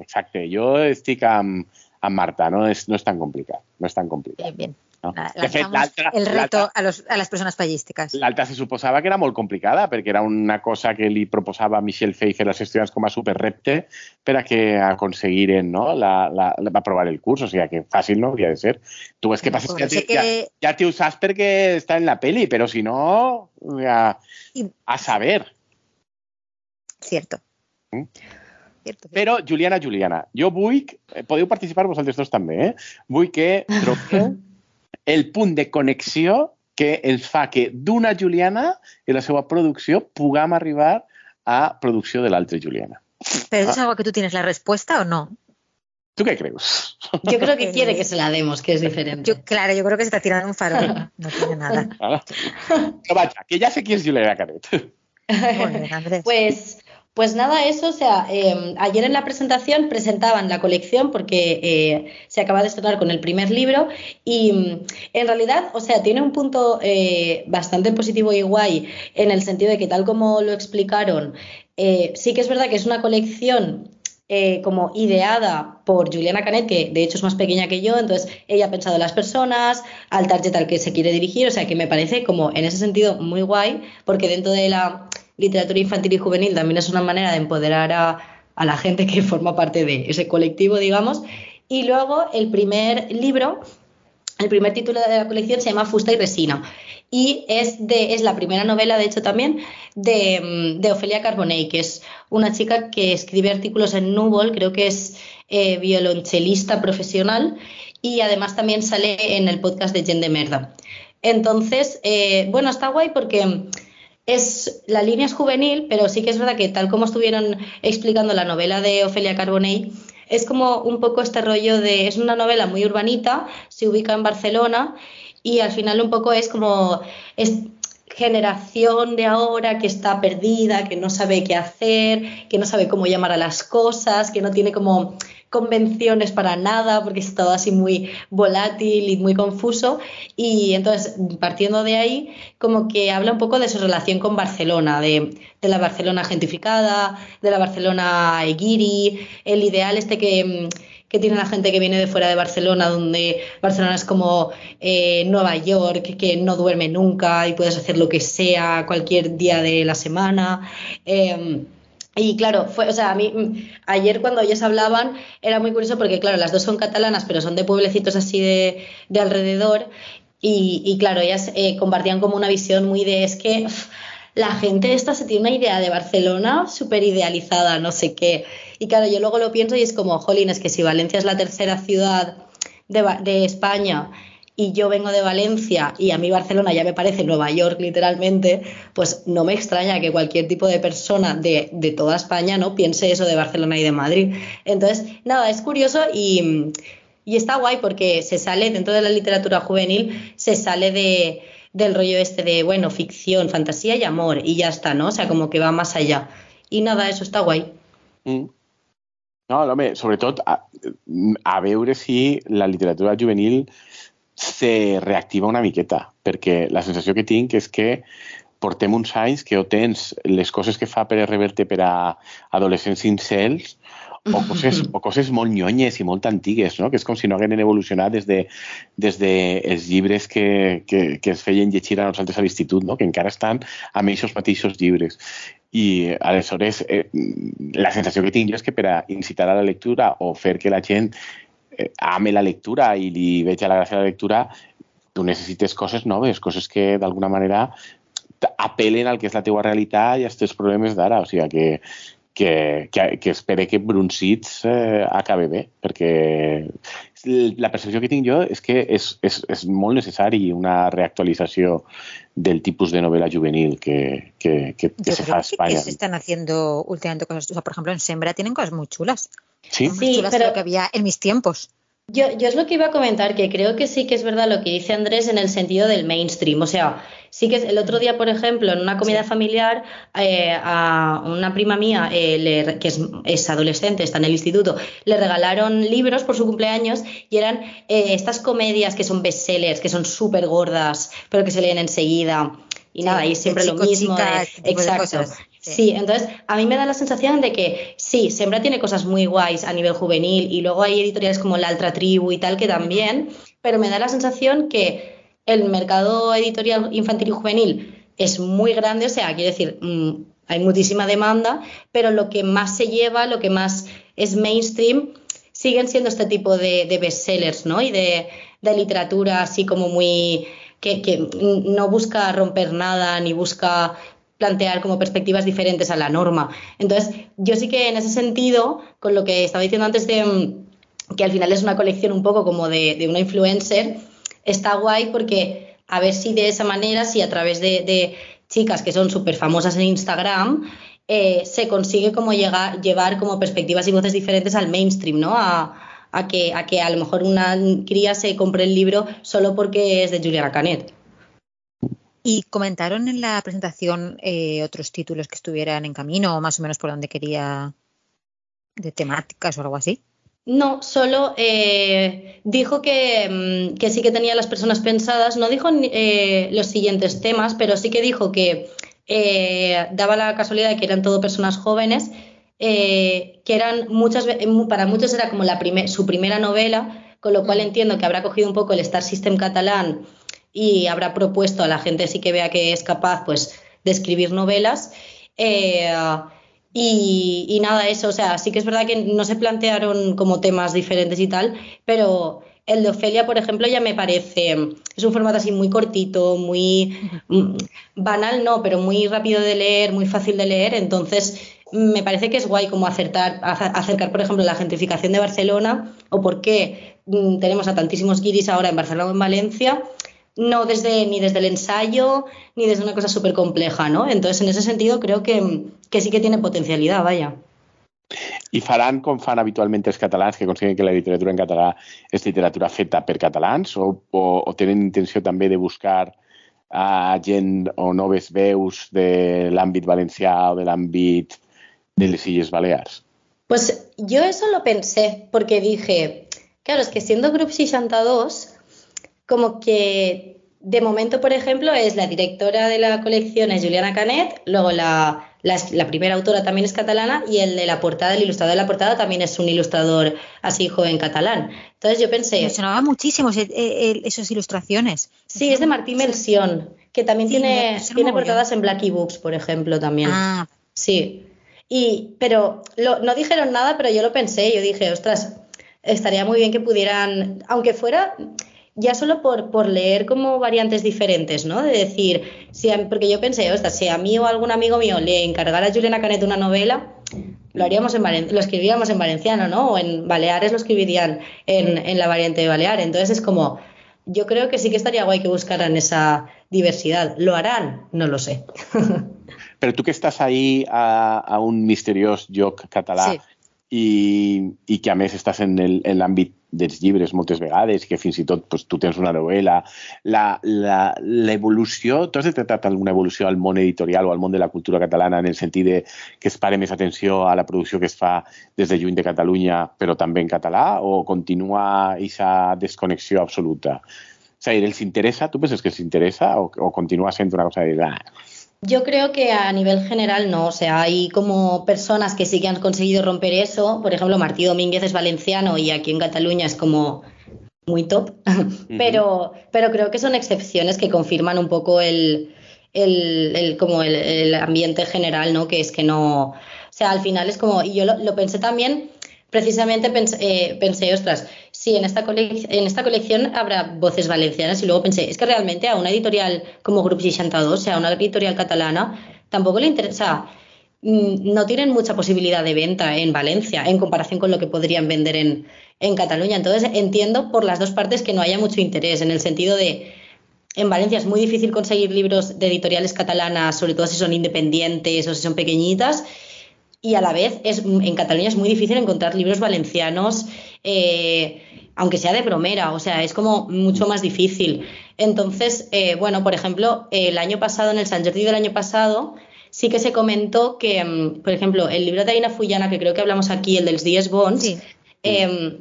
Exacto, yo estic amb, amb Marta, no és, no és tan complicat, no és tan complicat. Bien, bien. No? De fet, el reto a, los, a les persones pallístiques. L'altra se suposava que era molt complicada perquè era una cosa que li proposava Michelle Pfeiffer als estudiants com a superrepte per a que aconseguiren no? la, la, la, aprovar el curs, o sigui que fàcil no hauria de ser. Tu ves que passa bueno, que, que... ja, ja t'ho saps perquè està en la peli, però si no, ja, a saber. Cierto. Mm? Cierto, Però, Juliana, Juliana, jo vull... Podeu participar vosaltres dos també, eh? Vull que trobo el punt de connexió que ens fa que d'una Juliana i la seva producció puguem arribar a producció de l'altra Juliana. ¿Pero es algo que tú tienes la respuesta o no? ¿Tú qué crees? Yo creo que quiere que se la demos, que es diferente. Yo, claro, yo creo que se está tirando un farol. No tiene nada. Pero vaya, que ya sé quién es Juliana Canet. Muy bien, Andrés. Pues pues nada, eso, o sea, em, ayer en la presentación presentaban la colección porque eh, se acaba de estrenar con el primer libro y mm, en realidad, o sea, tiene un punto eh, bastante positivo y guay en el sentido de que tal como lo explicaron, eh, sí que es verdad que es una colección como ideada por Juliana Canet, que de hecho es más pequeña que yo, entonces ella ha pensado en las personas, al target al que se quiere dirigir, o sea que me parece como en ese sentido muy guay, porque dentro de la literatura infantil y juvenil también es una manera de empoderar a, la gente que forma parte de ese colectivo, digamos. Y luego el primer libro, el primer título de la colección se llama Fusta y Resina. Y es, de, es la primera novela, de hecho, también de, de Ofelia Carbonell, que es una chica que escribe artículos en Nubol, creo que es eh, violonchelista profesional y además también sale en el podcast de Jen de Merda. Entonces, eh, bueno, está guay porque es la línea es juvenil, pero sí que es verdad que tal como estuvieron explicando la novela de Ofelia Carbonell, es como un poco este rollo de es una novela muy urbanita, se ubica en Barcelona y al final un poco es como es generación de ahora que está perdida, que no sabe qué hacer, que no sabe cómo llamar a las cosas, que no tiene como convenciones para nada, porque es todo así muy volátil y muy confuso. Y entonces, partiendo de ahí, como que habla un poco de su relación con Barcelona, de, la Barcelona gentificada, de la Barcelona Eguiri, el ideal este que que tiene la gente que viene de fuera de Barcelona, donde Barcelona es como eh, Nueva York, que no duerme nunca y puedes hacer lo que sea cualquier día de la semana. Em, y claro, fue, o sea, a mí ayer cuando ellas hablaban era muy curioso porque, claro, las dos son catalanas, pero son de pueblecitos así de, alrededor. Y, claro, ellas eh, compartían como una visión muy de es que la gente esta se tiene una idea de Barcelona súper idealizada, no sé qué. Y claro, yo luego lo pienso y es como, jolín, es que si Valencia es la tercera ciudad de, España y yo vengo de Valencia y a mí Barcelona ya me parece Nueva York literalmente, pues no me extraña que cualquier tipo de persona de, de, toda España no piense eso de Barcelona y de Madrid. Entonces, nada, es curioso y, y está guay porque se sale dentro de la literatura juvenil, se sale de, del rollo este de, bueno, ficción, fantasía y amor y ya está, ¿no? O sea, como que va más allá. Y nada, eso está guay. Mm. No, home, sobretot a, a veure si la literatura juvenil se reactiva una miqueta, perquè la sensació que tinc és que portem uns anys que o tens les coses que fa per Reverte per a adolescents incels o coses, o coses molt nyonyes i molt antigues, no? que és com si no hagueren evolucionat des de, des de els llibres que, que, que es feien llegir a nosaltres a l'institut, no? que encara estan amb aquests mateixos llibres. I aleshores eh, la sensació que tinc jo és que per a incitar a la lectura o fer que la gent ame la lectura i li veig a la gràcia de la lectura, tu necessites coses noves, coses que d'alguna manera apel·len al que és la teua realitat i als teus problemes d'ara. O sigui que, que, que, que espere que Brunsits eh, acabe bé, perquè la percepció que tinc jo és que és, és, és molt necessari una reactualització del tipus de novela juvenil que, que, que, que se fa a España. Que se están haciendo últimamente cosas, o sea, por ejemplo, en Sembra tienen cosas muy chulas. Sí, sí pero... que había en mis tiempos. Yo, yo es lo que iba a comentar, que creo que sí que es verdad lo que dice Andrés en el sentido del mainstream. O sea, sí que el otro día, por ejemplo, en una comida familiar, eh, a una prima mía, eh, que es, adolescente, está en el instituto, le regalaron libros por su cumpleaños y eran eh, estas comedias que son bestsellers, que son súper gordas, pero que se leen enseguida. Y nada, y siempre lo mismo. exacto. Sí. entonces a mí me da la sensación de que sí, Sembra tiene cosas muy guays a nivel juvenil y luego hay editoriales como la Altra Tribu y tal que también, pero me da la sensación que el mercado editorial infantil y juvenil es muy grande, o sea, quiero decir, mm, hay muchísima demanda, pero lo que más se lleva, lo que más es mainstream, siguen siendo este tipo de, de bestsellers, ¿no? Y de, literatura así como muy que, no busca romper nada ni busca plantear como perspectivas diferentes a la norma. Entonces, yo sí que en ese sentido, con lo que estaba diciendo antes de mm, que al final es una colección un poco como de, una influencer, está guay porque a ver si de esa manera, si a través de, chicas que son súper famosas en Instagram, eh, se consigue como llegar, llevar como perspectivas y voces diferentes al mainstream, ¿no? A, que, a que a lo mejor una cría se compre el libro solo porque es de Juliana Canet. ¿Y comentaron en la presentación eh, otros títulos que estuvieran en camino o más o menos por donde quería de temáticas o algo así? No, solo eh, dijo mm, que, sí que tenía las personas pensadas, no dijo eh, los siguientes temas, pero sí que dijo que daba la casualidad de que eran todo personas jóvenes, que eran muchas para muchos era como la su primera novela, con lo cual entiendo que habrá cogido un poco el Star System catalán y habrá propuesto a la gente sí que vea que es capaz pues de escribir novelas. Eh, y, nada, eso, o sea, sí que es verdad que no se plantearon como temas diferentes y tal, pero el de Ofelia, por ejemplo, ya me parece, es un formato así muy cortito, muy mm, banal, no, pero muy rápido de leer, muy fácil de leer, entonces me parece que es guay como acertar, acercar, por ejemplo, la gentrificación de Barcelona o por qué mm, tenemos a tantísimos guiris ahora en Barcelona o en Valencia no desde, ni desde el ensayo, ni desde una cosa súper compleja, ¿no? Entonces, en ese sentido, creo que, que sí que tiene potencialidad, vaya. I faran com fan habitualment els catalans, que consiguen que la literatura en català és literatura feta per catalans, o, o, o tenen intenció també de buscar a gent o noves veus de l'àmbit valencià o de l'àmbit de les Illes Balears? Pues yo eso lo pensé, porque dije, claro, es que siendo Group 62, como que de momento, por ejemplo, es la directora de la colección es Juliana Canet, luego la, la, primera autora también es catalana y el de la portada, el ilustrador de la portada también es un ilustrador así joven catalán. Entonces yo pensé... Me sonaba muchísimo esas ilustraciones. Sí, es de Martín Melsión, que también tiene, tiene portadas en Blacky Books, por ejemplo, también. Ah. Sí. Y, pero no dijeron nada, pero yo lo pensé, yo dije, ostras, estaría muy bien que pudieran, aunque fuera ya solo por, por leer como variantes diferentes, ¿no? De decir, si porque yo pensé, ostras, si a mí o a algún amigo mío le encargara a Juliana Canet una novela, lo haríamos en lo escribiríamos en valenciano, ¿no? O en Baleares lo escribirían en, en la variante de Balear. Entonces es como, yo creo que sí que estaría guay que buscaran esa diversidad. ¿Lo harán? No lo sé. Pero tú que estás ahí a, un misterioso joc català i, i que a més estàs en l'àmbit dels llibres moltes vegades, que fins i tot pues, tu tens una novel·la, l'evolució, tu has detectat alguna evolució al món editorial o al món de la cultura catalana en el sentit de que es pare més atenció a la producció que es fa des de lluny de Catalunya, però també en català, o continua aquesta desconnexió absoluta? O sigui, ¿els interessa? Tu penses que els interessa o, o continua sent una cosa de... Ah, Yo creo que a nivel general no, o sea, hay como personas que sí que han conseguido romper eso, por ejemplo, Martí Domínguez es valenciano y aquí en Cataluña es como muy top, pero, pero creo que son excepciones que confirman un poco el, el, como el, ambiente general, ¿no? Que es que no, o sea, al final es como, y yo lo, pensé también, precisamente pensé, eh, pensé ostras, sí, en esta, en esta colección habrá voces valencianas y luego pensé, es que realmente a una editorial como Grup 62, o sea, una editorial catalana, tampoco le interesa, mm, no tienen mucha posibilidad de venta en Valencia en comparación con lo que podrían vender en, en Cataluña. Entonces entiendo por las dos partes que no haya mucho interés, en el sentido de, en Valencia es muy difícil conseguir libros de editoriales catalanas, sobre todo si son independientes o si son pequeñitas, y a la vez es, en Cataluña es muy difícil encontrar libros valencianos, eh, aunque sea de bromera, o sea, es como mucho más difícil. Entonces, eh, bueno, por ejemplo, el año pasado, en el San Jordi del año pasado, sí que se comentó que, mm, por ejemplo, el libro de Aina Fullana, que creo que hablamos aquí, el de los 10 Bonds, em,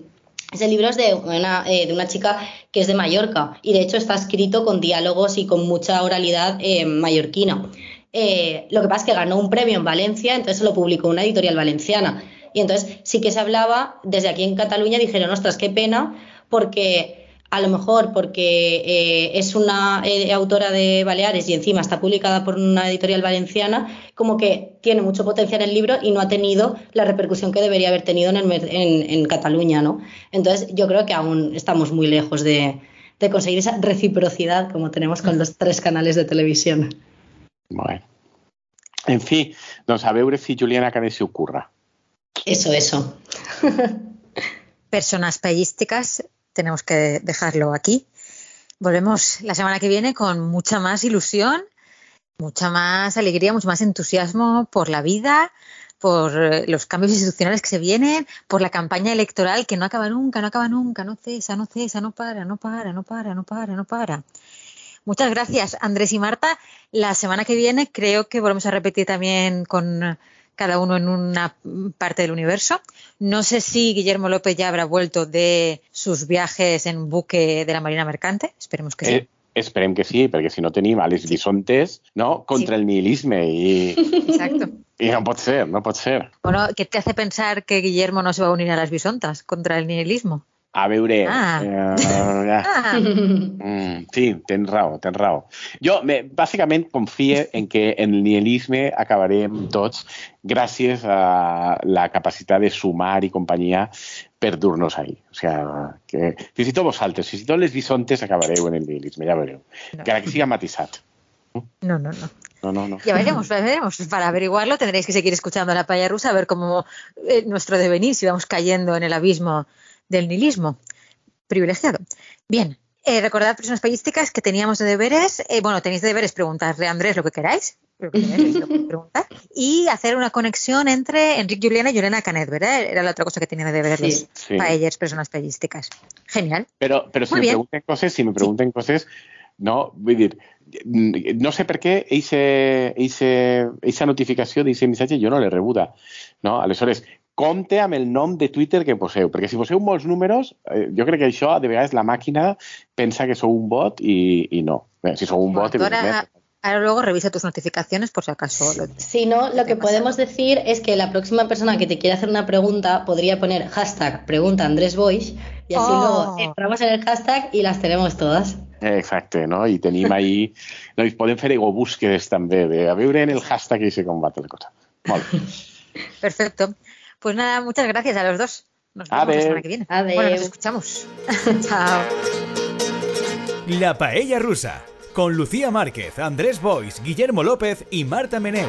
ese libro es de una, eh, de una chica que es de Mallorca y de hecho está escrito con diálogos y con mucha oralidad mallorquina. Eh, lo que pasa es que ganó un premio en Valencia, entonces lo publicó una editorial valenciana. Y entonces sí que se hablaba, desde aquí en Cataluña dijeron, ostras, qué pena, porque a lo mejor porque eh, es una eh, autora de Baleares y encima está publicada por una editorial valenciana, como que tiene mucho potencial el libro y no ha tenido la repercusión que debería haber tenido en, Cataluña, ¿no? Entonces yo creo que aún estamos muy lejos de, conseguir esa reciprocidad como tenemos con los tres canales de televisión. Bueno. En fin, doncs a veure si Juliana Canet se ocurra. Eso, eso. Personas payísticas, tenemos que dejarlo aquí. Volvemos la semana que viene con mucha más ilusión, mucha más alegría, mucho más entusiasmo por la vida, por eh, los cambios institucionales que se vienen, por la campaña electoral que no acaba nunca, no acaba nunca, no cesa, no cesa, no para, no para, no para, no para, no para. Muchas gracias, Andrés y Marta. La semana que viene creo que volvemos a repetir también con cada uno en una parte del universo. No sé si Guillermo López ya habrá vuelto de sus viajes en buque de la Marina Mercante. Esperemos que sí. Eh, esperem que sí, perquè si no tenim a les bisontes no? contra sí. el nihilisme i, Exacto. i no pot ser, no pot ser. Bueno, ¿qué te hace pensar que Guillermo no se va a unir a las bisontas contra el nihilismo? A veure... Ah. Eh, ah. Mm, sí, tens raó, tens raó. Jo, me, bàsicament, confie en que en el nihilisme acabarem tots gràcies a la capacitat de sumar i companyia per dur-nos ahí. O sea, que fins i tot vosaltres, fins i tot les bisontes acabareu en el nihilisme, ja veureu. No. Encara que siga matisat. No, no, no. No, no, no. Ya veremos, ya veremos. Para averiguarlo tendréis que seguir escuchando a la paya rusa, a ver cómo eh, nuestro devenir, si vamos cayendo en el abismo del nihilismo privilegiado. Bien, eh, recordad, personas payísticas, que teníamos de deberes, eh, bueno, tenéis de deberes preguntarle a Andrés lo que queráis, y hacer una conexión entre Enrique Juliana y Juliana Canet, ¿verdad? Era la otra cosa que tenía de deberes sí, los personas payísticas. Genial. Pero, pero si me pregunten cosas, si me pregunten cosas, no, voy a decir, no sé per què eixa, eixa, eixa notificació d'eixa missatge jo no l'he rebuda. No? Aleshores, compte amb el nom de Twitter que poseu, perquè si poseu molts números, eh, jo crec que això, de vegades, la màquina pensa que sou un bot i, i no. Bé, si sou un bot. Ahora luego revisa tus notificaciones por si acaso. Si no, lo que podemos decir es que la próxima persona que te quiera hacer una pregunta podría poner hashtag pregunta Andrés Boix y así luego oh. entramos en el hashtag y las tenemos todas. Exacte, no? I tenim ahí... No, I podem fer ego-búsquedes també, de a veure en el hashtag i se combate la cosa. Molt bé. Perfecto. Pues nada, muchas gracias a los dos. Nos vemos la semana que viene. Adeu. Bueno, nos escuchamos. Chao. La Paella Rusa, con Lucía Márquez, Andrés Bois, Guillermo López y Marta Meneu.